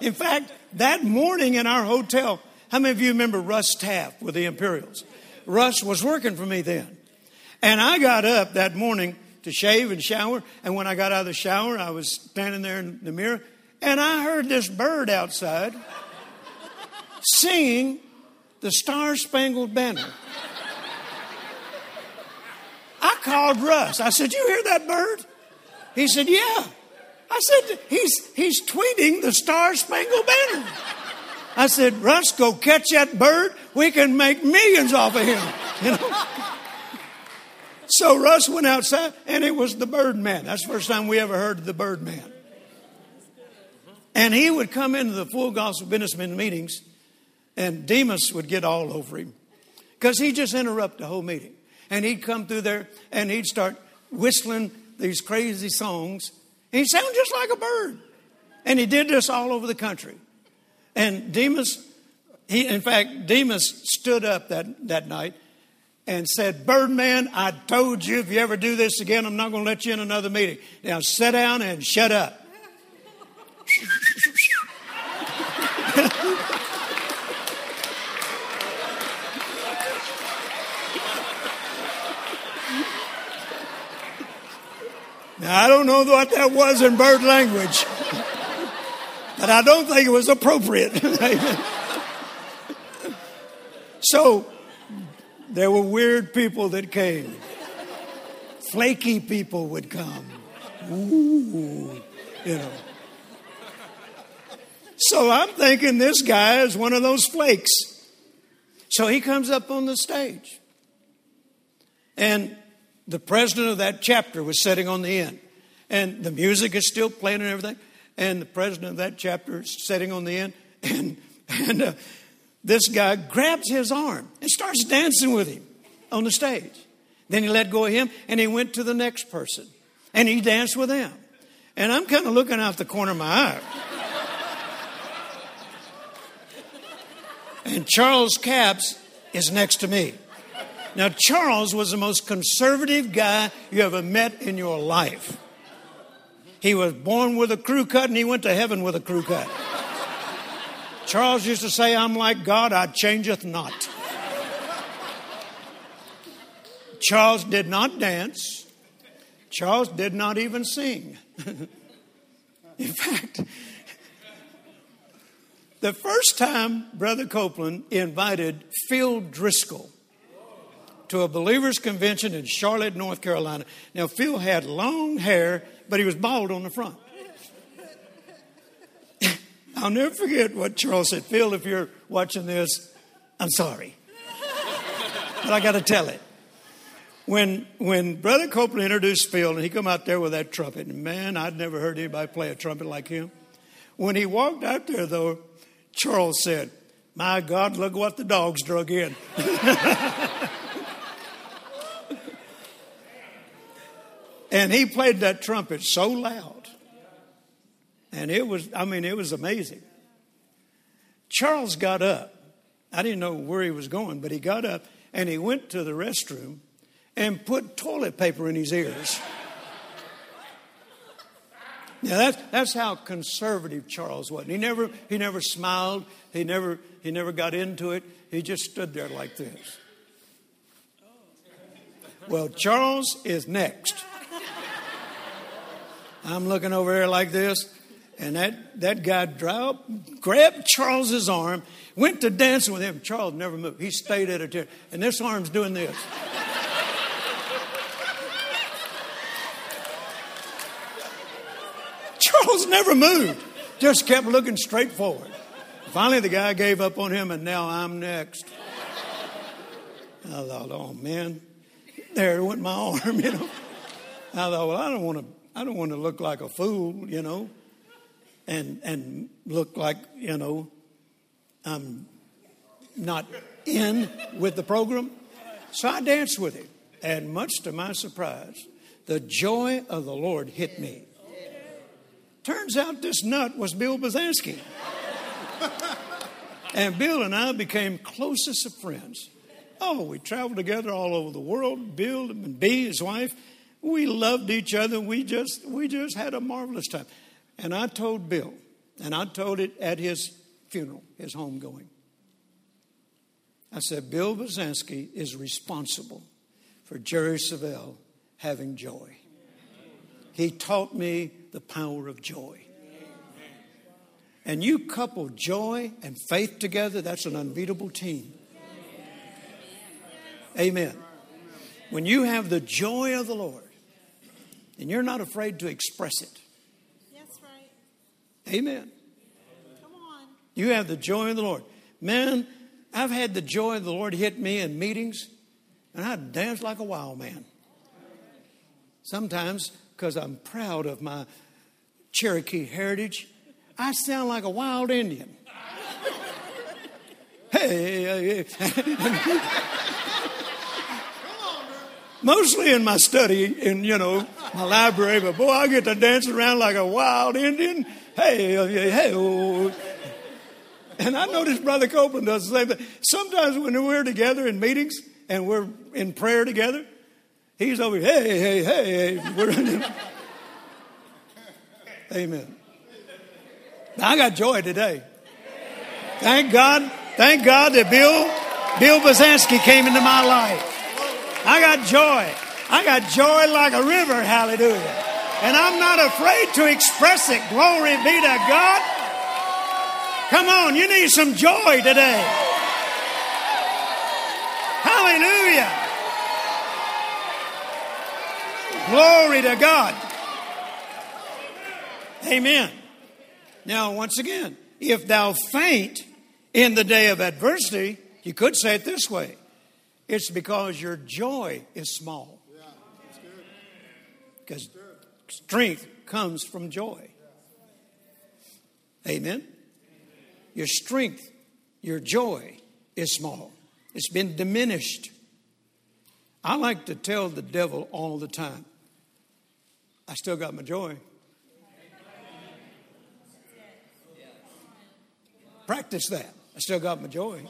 In fact, that morning in our hotel, how many of you remember Russ Taff with the Imperials? Russ was working for me then. And I got up that morning to shave and shower. And when I got out of the shower, I was standing there in the mirror and I heard this bird outside singing the Star Spangled Banner. I called Russ. I said, You hear that bird? He said, Yeah. I said, He's, he's tweeting the Star Spangled Banner. I said, Russ, go catch that bird. We can make millions off of him. You know? So Russ went outside, and it was the Birdman. That's the first time we ever heard of the Birdman. And he would come into the full gospel businessmen meetings and Demos would get all over him because he just interrupt the whole meeting. And he'd come through there and he'd start whistling these crazy songs. And he'd sound just like a bird. And he did this all over the country. And Demos, he, in fact, Demos stood up that, that night and said, Birdman, I told you if you ever do this again, I'm not going to let you in another meeting. Now sit down and shut up. Now, I don't know what that was in bird language, but I don't think it was appropriate. so, there were weird people that came. Flaky people would come. Ooh, you know. So I'm thinking this guy is one of those flakes. So he comes up on the stage. And the president of that chapter was sitting on the end. And the music is still playing and everything. And the president of that chapter is sitting on the end. And, and uh, this guy grabs his arm and starts dancing with him on the stage. Then he let go of him and he went to the next person. And he danced with them. And I'm kind of looking out the corner of my eye. and Charles Capps is next to me. Now, Charles was the most conservative guy you ever met in your life. He was born with a crew cut and he went to heaven with a crew cut. Charles used to say, I'm like God, I changeth not. Charles did not dance. Charles did not even sing. in fact, the first time Brother Copeland invited Phil Driscoll to a believers convention in Charlotte, North Carolina. Now, Phil had long hair, but he was bald on the front. I'll never forget what Charles said. Phil, if you're watching this, I'm sorry. but I got to tell it. When, when Brother Copeland introduced Phil and he come out there with that trumpet, and man, I'd never heard anybody play a trumpet like him. When he walked out there, though, Charles said, My God, look what the dogs drug in. and he played that trumpet so loud. And it was, I mean, it was amazing. Charles got up. I didn't know where he was going, but he got up and he went to the restroom and put toilet paper in his ears. Now that's, that's how conservative Charles was. He never, he never smiled. He never, he never got into it. He just stood there like this. Well, Charles is next. I'm looking over here like this, and that, that guy dropped, grabbed Charles's arm, went to dancing with him. Charles never moved. He stayed at a chair, and this arm's doing this. Charles never moved, just kept looking straight forward. Finally, the guy gave up on him, and now I'm next. I thought, oh man, there went my arm, you know. I thought, well, I don't want to, I don't want to look like a fool, you know, and and look like, you know, I'm not in with the program. So I danced with him, and much to my surprise, the joy of the Lord hit me. Turns out this nut was Bill Basansky. and Bill and I became closest of friends. Oh, we traveled together all over the world. Bill and Bee, his wife, we loved each other. We just we just had a marvelous time. And I told Bill, and I told it at his funeral, his homegoing. I said, Bill Basansky is responsible for Jerry Savelle having joy. He taught me the power of joy. And you couple joy and faith together, that's an unbeatable team. Amen. When you have the joy of the Lord and you're not afraid to express it. Amen. Come on. You have the joy of the Lord. Man, I've had the joy of the Lord hit me in meetings, and I dance like a wild man. Sometimes because I'm proud of my Cherokee heritage, I sound like a wild Indian. hey, mostly in my study, in you know my library, but boy, I get to dance around like a wild Indian. Hey, hey, oh. And I notice Brother Copeland does the same thing. Sometimes when we're together in meetings and we're in prayer together, he's over, hey, hey, hey, hey. Amen. I got joy today. Thank God. Thank God that Bill, Bill Basansky came into my life. I got joy. I got joy like a river. Hallelujah. And I'm not afraid to express it. Glory be to God. Come on, you need some joy today. Hallelujah. Glory to God. Amen. Now, once again, if thou faint in the day of adversity, you could say it this way it's because your joy is small. Because strength comes from joy. Amen. Your strength, your joy is small. It's been diminished. I like to tell the devil all the time, I still got my joy. Practice that. I still got my joy.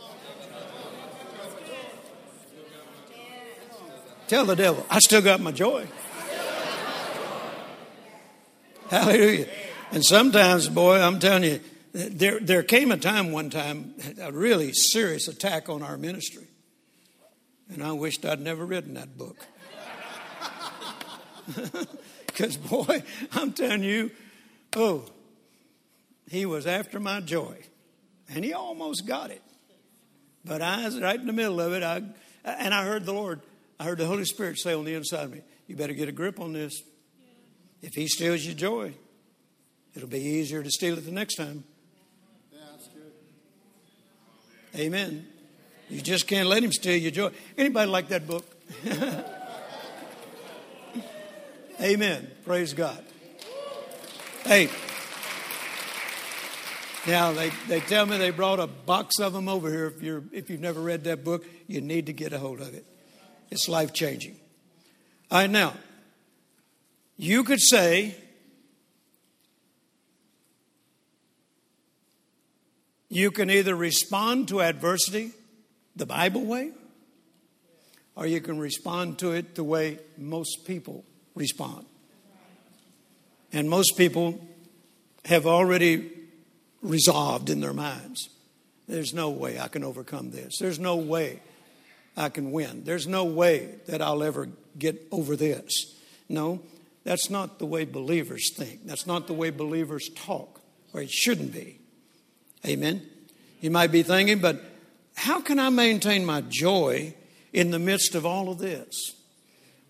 Tell the devil, I still got my joy. Hallelujah. And sometimes, boy, I'm telling you, there, there came a time one time, a really serious attack on our ministry. And I wished I'd never written that book. Because, boy, I'm telling you, oh, he was after my joy. And he almost got it. But I was right in the middle of it. I, and I heard the Lord, I heard the Holy Spirit say on the inside of me, You better get a grip on this. If he steals your joy, it'll be easier to steal it the next time. Amen. You just can't let him steal your joy. Anybody like that book? Amen. Praise God. Hey. Now they, they tell me they brought a box of them over here. If you're if you've never read that book, you need to get a hold of it. It's life changing. All right, now you could say you can either respond to adversity the Bible way, or you can respond to it the way most people respond. And most people have already resolved in their minds there's no way I can overcome this. There's no way I can win. There's no way that I'll ever get over this. No, that's not the way believers think. That's not the way believers talk, or it shouldn't be. Amen. You might be thinking, but how can I maintain my joy in the midst of all of this?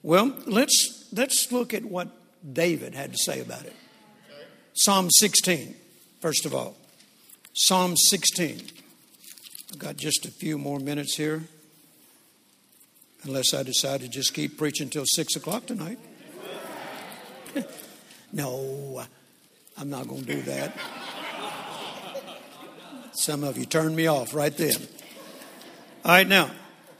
Well, let's let's look at what David had to say about it. Psalm 16, first of all. Psalm 16. I've got just a few more minutes here, unless I decide to just keep preaching till 6 o'clock tonight. no, I'm not going to do that. Some of you turned me off right then. All right, now,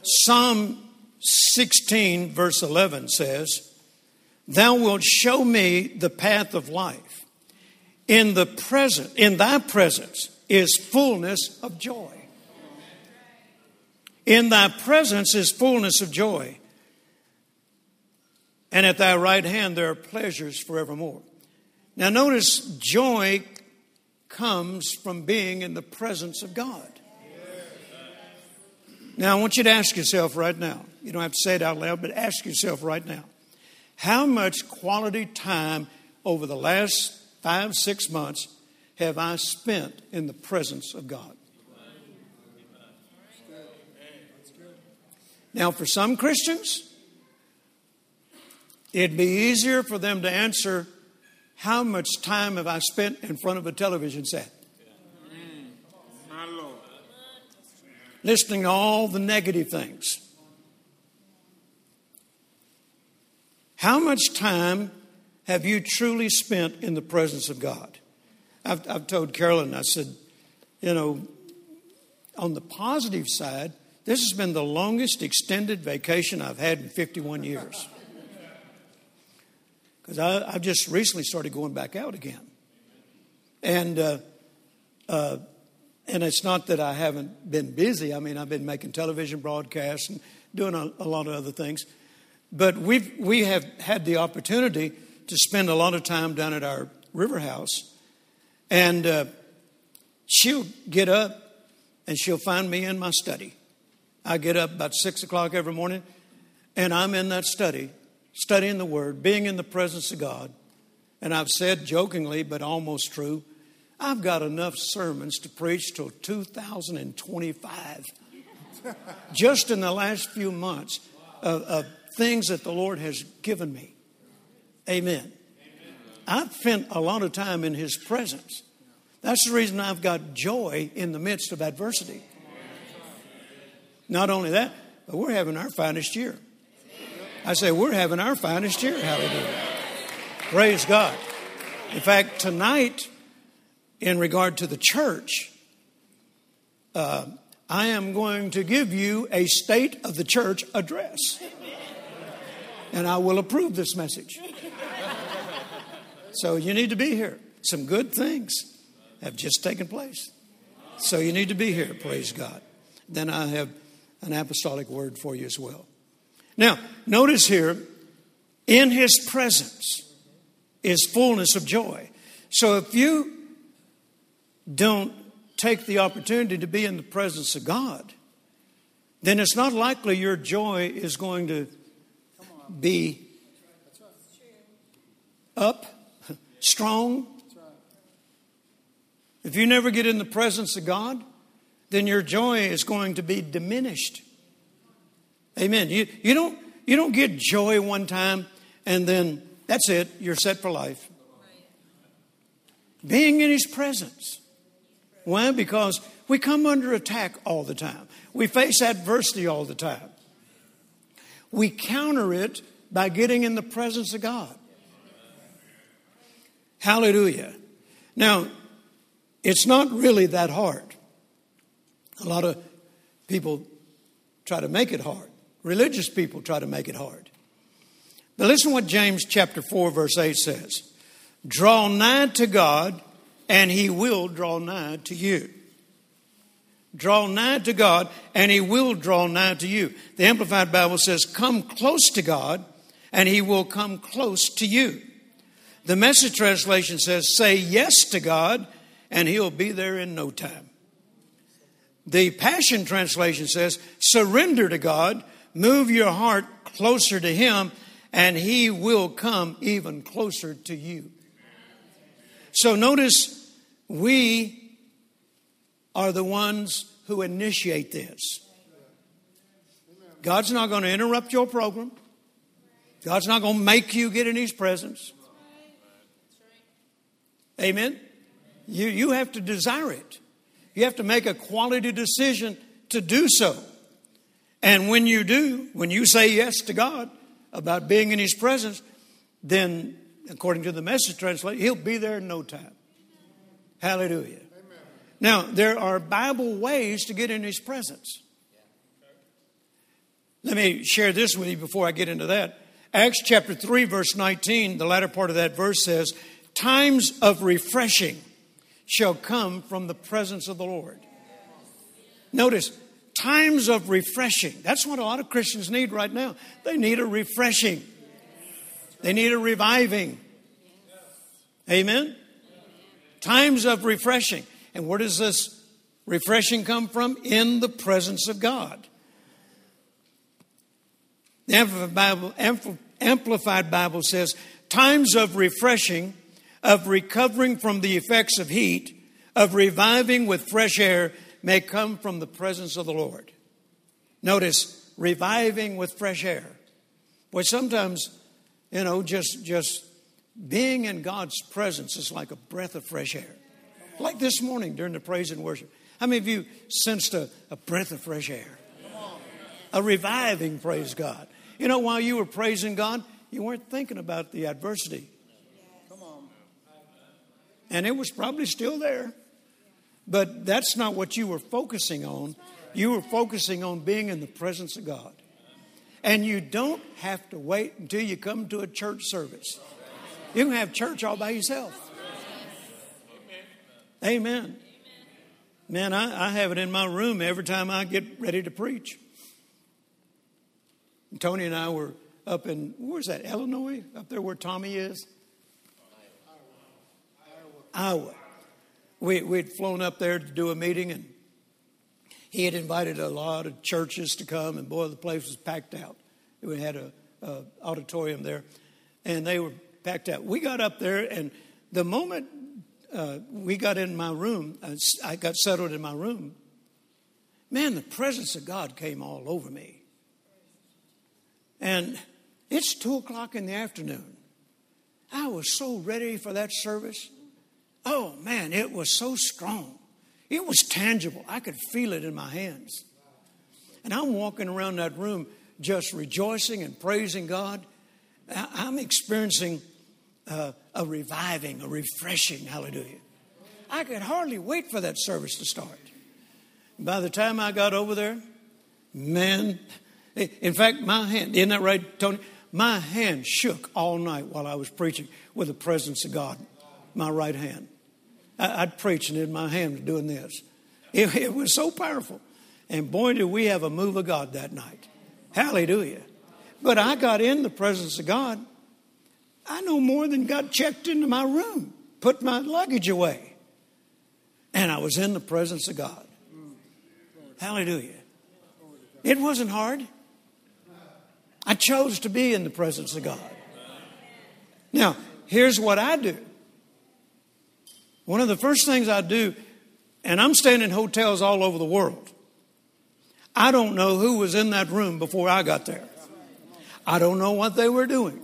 Psalm 16, verse 11 says, Thou wilt show me the path of life. In the present, in thy presence is fullness of joy. In thy presence is fullness of joy. And at thy right hand there are pleasures forevermore. Now, notice joy comes from being in the presence of God. Now, I want you to ask yourself right now. You don't have to say it out loud, but ask yourself right now. How much quality time over the last five, six months have I spent in the presence of God? Now, for some Christians, it'd be easier for them to answer, How much time have I spent in front of a television set? Listening to all the negative things. How much time have you truly spent in the presence of God? I've, I've told Carolyn, I said, you know, on the positive side, this has been the longest extended vacation I've had in 51 years. Because I've just recently started going back out again. And, uh, uh, and it's not that I haven't been busy. I mean, I've been making television broadcasts and doing a, a lot of other things. But we've, we have had the opportunity to spend a lot of time down at our river house. And uh, she'll get up and she'll find me in my study. I get up about six o'clock every morning and I'm in that study, studying the Word, being in the presence of God. And I've said jokingly, but almost true, I've got enough sermons to preach till 2025. Just in the last few months of, of things that the Lord has given me. Amen. I've spent a lot of time in His presence. That's the reason I've got joy in the midst of adversity. Not only that, but we're having our finest year. I say, we're having our finest year. Hallelujah. Praise God. In fact, tonight, in regard to the church, uh, I am going to give you a state of the church address and I will approve this message. So you need to be here. Some good things have just taken place. So you need to be here, praise God. Then I have an apostolic word for you as well. Now, notice here, in his presence is fullness of joy. So if you don't take the opportunity to be in the presence of God, then it's not likely your joy is going to be up, strong. If you never get in the presence of God, then your joy is going to be diminished. Amen. You, you, don't, you don't get joy one time and then that's it, you're set for life. Being in His presence Why? Because we come under attack all the time. We face adversity all the time. We counter it by getting in the presence of God. Hallelujah. Now, it's not really that hard. A lot of people try to make it hard. Religious people try to make it hard. But listen what James chapter 4 verse 8 says. Draw nigh to God and he will draw nigh to you. Draw nigh to God and he will draw nigh to you. The Amplified Bible says, Come close to God and he will come close to you. The message translation says, Say yes to God and he'll be there in no time. The Passion Translation says, Surrender to God, move your heart closer to him, and he will come even closer to you. So notice, we are the ones who initiate this. God's not going to interrupt your program. God's not going to make you get in His presence. Amen? You, you have to desire it. You have to make a quality decision to do so. And when you do, when you say yes to God about being in His presence, then, according to the message translation, He'll be there in no time. Hallelujah. Now, there are Bible ways to get in His presence. Let me share this with you before I get into that. Acts chapter 3, verse 19, the latter part of that verse says, Times of refreshing shall come from the presence of the Lord. Notice, times of refreshing. That's what a lot of Christians need right now. They need a refreshing, they need a reviving. Amen? Times of refreshing. And where does this refreshing come from? In the presence of God. The Amplified Bible, says, times of refreshing, of recovering from the effects of heat, of reviving with fresh air may come from the presence of the Lord. Notice, reviving with fresh air. Boy, sometimes, you know, just just being in God's presence is like a breath of fresh air. Like this morning during the praise and worship. How many of you sensed a, a breath of fresh air? A reviving, praise God. You know, while you were praising God, you weren't thinking about the adversity. Come on. And it was probably still there. But that's not what you were focusing on. You were focusing on being in the presence of God. And you don't have to wait until you come to a church service. You can have church all by yourself. Amen. Man, I, I have it in my room every time I get ready to preach. And Tony and I were up in, where's that, Illinois? Up there where Tommy is? Iowa. Iowa. We, we'd flown up there to do a meeting, and he had invited a lot of churches to come, and boy, the place was packed out. We had a, a auditorium there, and they were packed out. We got up there, and the moment uh, we got in my room, uh, I got settled in my room, man, the presence of God came all over me. And it's two o'clock in the afternoon. I was so ready for that service. Oh man, it was so strong. It was tangible. I could feel it in my hands. And I'm walking around that room just rejoicing and praising God. I'm experiencing uh, a reviving, a refreshing, hallelujah. I could hardly wait for that service to start. By the time I got over there, man, in fact, my hand, isn't that right, Tony? My hand shook all night while I was preaching with the presence of God, my right hand. I'd preach and in my hand doing this. It, it was so powerful. And boy, did we have a move of God that night. Hallelujah. But I got in the presence of God. I know more than got checked into my room, put my luggage away. And I was in the presence of God. Hallelujah. It wasn't hard. I chose to be in the presence of God. Now, here's what I do one of the first things I do, and I'm staying in hotels all over the world. I don't know who was in that room before I got there. I don't know what they were doing.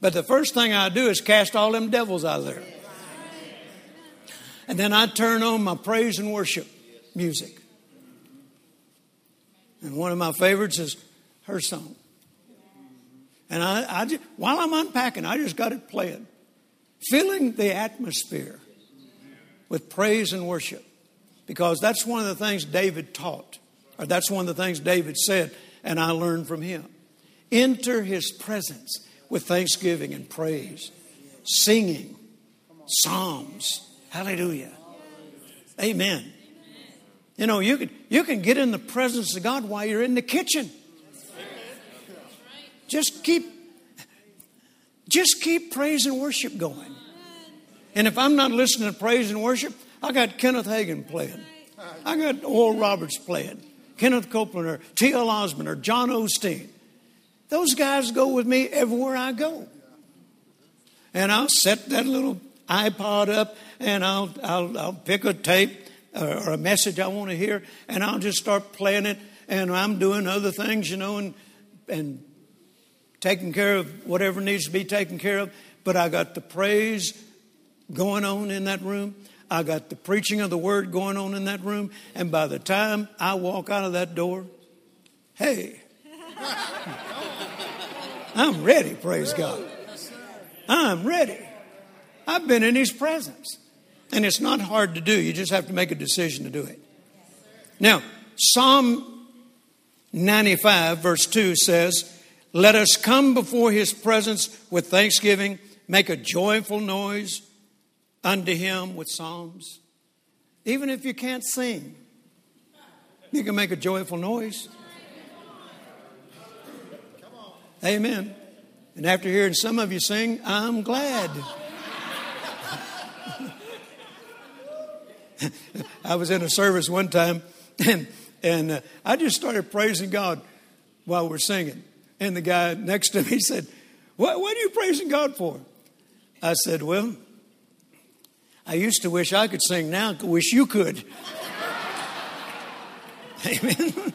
But the first thing I do is cast all them devils out of there. And then I turn on my praise and worship music. And one of my favorites is her song. And I, I just, while I'm unpacking, I just got it playing, filling the atmosphere with praise and worship. Because that's one of the things David taught, or that's one of the things David said, and I learned from him. Enter his presence with thanksgiving and praise, singing, psalms. Hallelujah. Amen. You know, you can, you can get in the presence of God while you're in the kitchen. Just keep just keep praise and worship going. And if I'm not listening to praise and worship, I got Kenneth Hagin playing. I got Oral Roberts playing. Kenneth Copeland or T.L. Osborn or John Osteen. Those guys go with me everywhere I go. And I'll set that little iPod up and I'll, I'll, I'll pick a tape or a message I want to hear and I'll just start playing it. And I'm doing other things, you know, and, and taking care of whatever needs to be taken care of. But I got the praise going on in that room. I got the preaching of the word going on in that room. And by the time I walk out of that door, hey, I'm ready, praise God. I'm ready. I've been in His presence. And it's not hard to do, you just have to make a decision to do it. Now, Psalm 95, verse 2 says, let us come before his presence with thanksgiving, make a joyful noise unto him with psalms. Even if you can't sing, you can make a joyful noise. Amen. And after hearing some of you sing, I'm glad. I was in a service one time and, and uh, I just started praising God while we're singing. And the guy next to me said, what, what are you praising God for? I said, Well, I used to wish I could sing now, wish you could. Amen.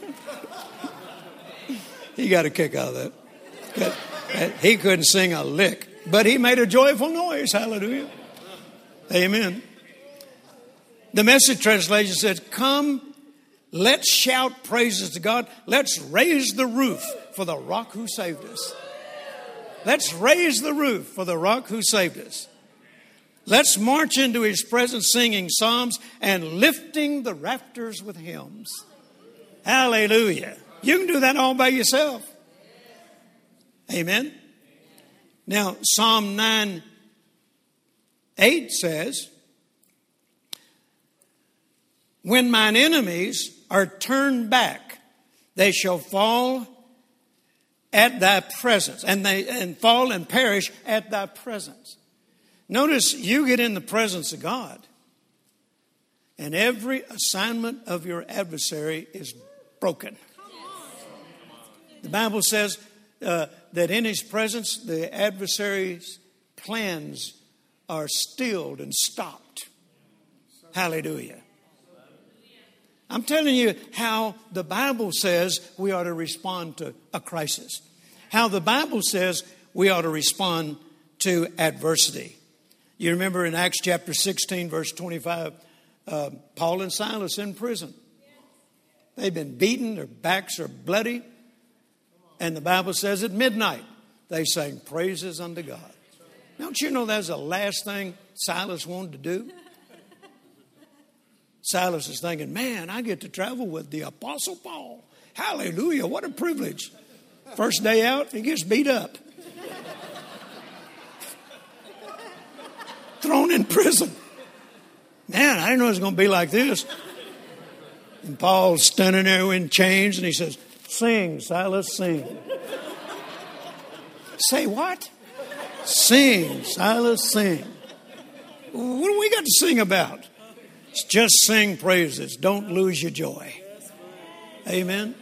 he got a kick out of that. He couldn't sing a lick, but he made a joyful noise. Hallelujah. Amen. The message translation says, Come Let's shout praises to God. Let's raise the roof for the rock who saved us. Let's raise the roof for the rock who saved us. Let's march into his presence singing psalms and lifting the rafters with hymns. Hallelujah. You can do that all by yourself. Amen. Now, Psalm 9 8 says, When mine enemies are turned back, they shall fall at thy presence, and they and fall and perish at thy presence. Notice you get in the presence of God, and every assignment of your adversary is broken. The Bible says uh, that in his presence, the adversary's plans are stilled and stopped. Hallelujah. I'm telling you how the Bible says we ought to respond to a crisis, how the Bible says we ought to respond to adversity. You remember in Acts chapter 16, verse 25, uh, Paul and Silas in prison. They've been beaten, their backs are bloody, and the Bible says at midnight they sang praises unto God. Don't you know that's the last thing Silas wanted to do? Silas is thinking, man, I get to travel with the Apostle Paul. Hallelujah, what a privilege. First day out, he gets beat up. Thrown in prison. Man, I didn't know it was going to be like this. And Paul's standing there in chains and he says, Sing, Silas, sing. Say what? Sing, Silas, sing. What do we got to sing about? Just sing praises. Don't lose your joy. Amen.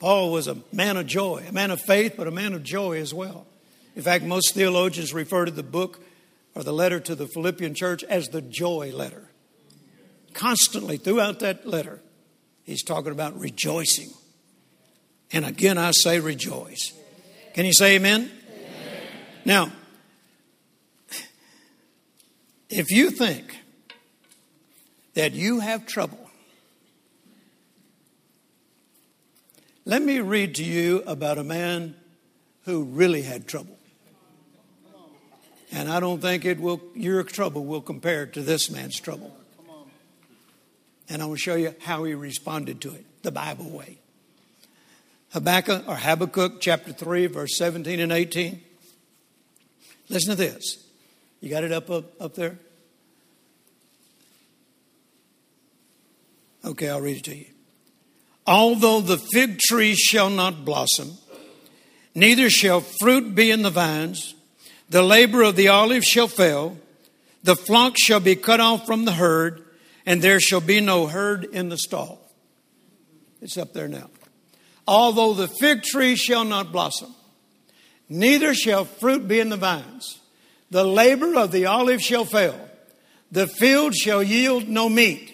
Paul was a man of joy, a man of faith, but a man of joy as well. In fact, most theologians refer to the book or the letter to the Philippian church as the joy letter. Constantly throughout that letter, he's talking about rejoicing. And again, I say rejoice. Can you say amen? amen. Now, If you think that you have trouble, let me read to you about a man who really had trouble. And I don't think it will, your trouble will compare to this man's trouble. And I will show you how he responded to it, the Bible way. Habakkuk or Habakkuk chapter 3, verse 17 and 18. Listen to this. You got it up, up, up there? Okay, I'll read it to you. Although the fig tree shall not blossom, neither shall fruit be in the vines, the labor of the olive shall fail, the flock shall be cut off from the herd, and there shall be no herd in the stall. It's up there now. Although the fig tree shall not blossom, neither shall fruit be in the vines, the labor of the olive shall fail, the field shall yield no meat,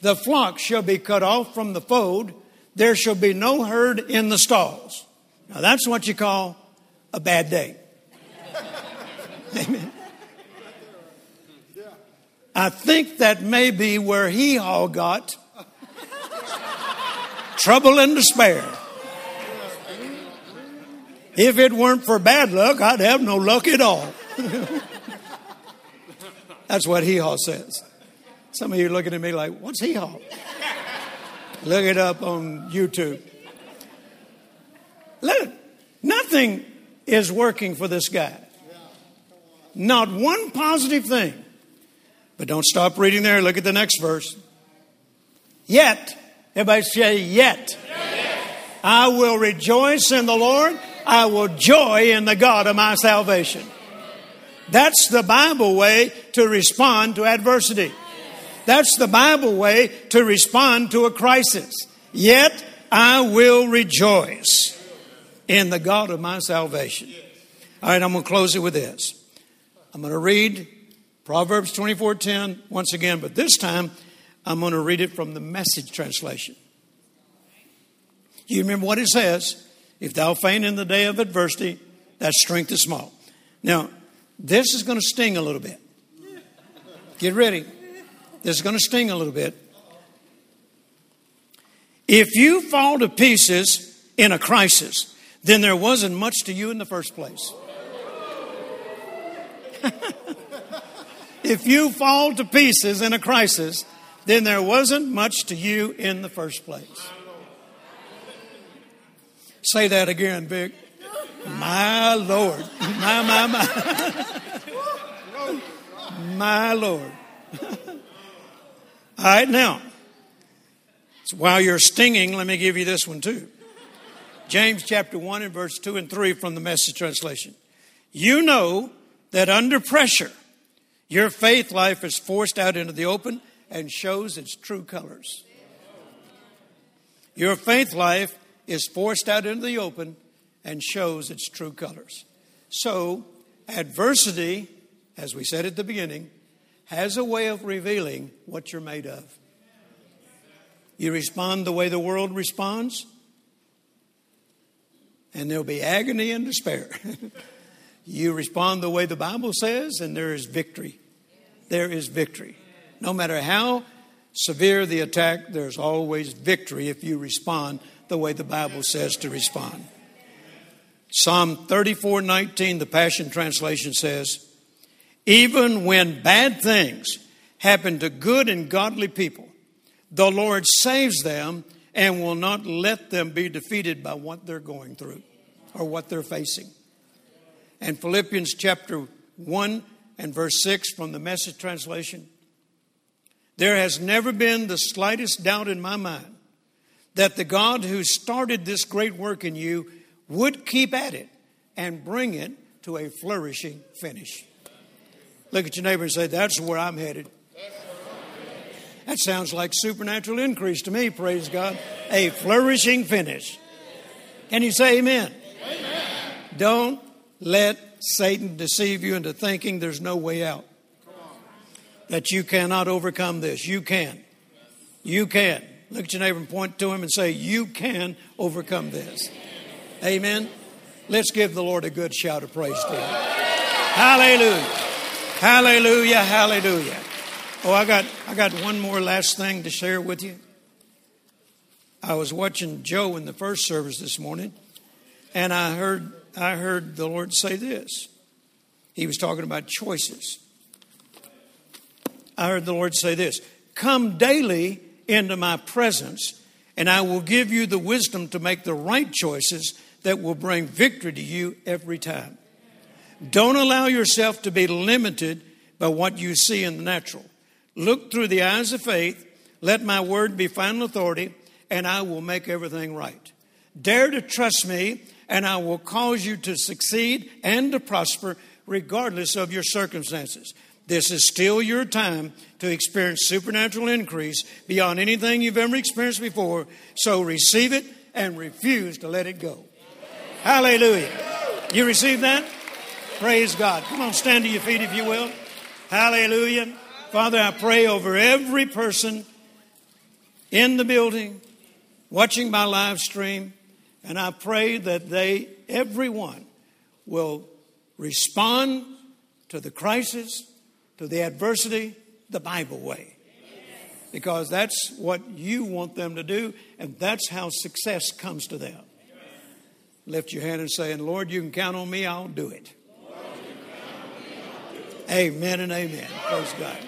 the flock shall be cut off from the fold, there shall be no herd in the stalls. Now that's what you call a bad day. Amen. I think that may be where he all got trouble and despair. If it weren't for bad luck, I'd have no luck at all. That's what Hee Haw says. Some of you are looking at me like, what's Hee Haw? Look it up on YouTube. Look, nothing is working for this guy. Not one positive thing. But don't stop reading there. Look at the next verse. Yet, everybody say, yet. I will rejoice in the Lord. I will joy in the God of my salvation. That's the Bible way to respond to adversity. That's the Bible way to respond to a crisis. Yet I will rejoice in the God of my salvation. All right, I'm going to close it with this. I'm going to read Proverbs 24:10 once again, but this time I'm going to read it from the message translation. You remember what it says? If thou faint in the day of adversity, that strength is small. Now, this is going to sting a little bit. Get ready. This is going to sting a little bit. If you fall to pieces in a crisis, then there wasn't much to you in the first place. if you fall to pieces in a crisis, then there wasn't much to you in the first place. Say that again, Vic. My Lord. My, my, my. My Lord. All right, now, so while you're stinging, let me give you this one too. James chapter 1 and verse 2 and 3 from the message translation. You know that under pressure, your faith life is forced out into the open and shows its true colors. Your faith life is forced out into the open and shows its true colors. So, adversity, as we said at the beginning, has a way of revealing what you're made of. You respond the way the world responds, and there'll be agony and despair. you respond the way the Bible says, and there is victory. There is victory. No matter how severe the attack, there's always victory if you respond the way the Bible says to respond. Psalm 34 19, the Passion Translation says, Even when bad things happen to good and godly people, the Lord saves them and will not let them be defeated by what they're going through or what they're facing. And Philippians chapter 1 and verse 6 from the Message Translation There has never been the slightest doubt in my mind that the God who started this great work in you would keep at it and bring it to a flourishing finish. Look at your neighbor and say, That's where I'm headed. That sounds like supernatural increase to me, praise God. A flourishing finish. Can you say amen? amen? Don't let Satan deceive you into thinking there's no way out. That you cannot overcome this. You can. You can. Look at your neighbor and point to him and say, You can overcome this. Amen. Let's give the Lord a good shout of praise to him. Hallelujah. Hallelujah, hallelujah. Oh, I got I got one more last thing to share with you. I was watching Joe in the first service this morning, and I heard I heard the Lord say this. He was talking about choices. I heard the Lord say this Come daily into my presence, and I will give you the wisdom to make the right choices that will bring victory to you every time. Don't allow yourself to be limited by what you see in the natural. Look through the eyes of faith. Let my word be final authority, and I will make everything right. Dare to trust me, and I will cause you to succeed and to prosper regardless of your circumstances. This is still your time to experience supernatural increase beyond anything you've ever experienced before. So receive it and refuse to let it go. Hallelujah. You receive that? Praise God. Come on, stand to your feet if you will. Hallelujah. Father, I pray over every person in the building, watching my live stream, and I pray that they, everyone, will respond to the crisis to the adversity the Bible way. Because that's what you want them to do, and that's how success comes to them. Lift your hand and say, Lord, you can count on me, I'll do it. Amen and amen. Praise God.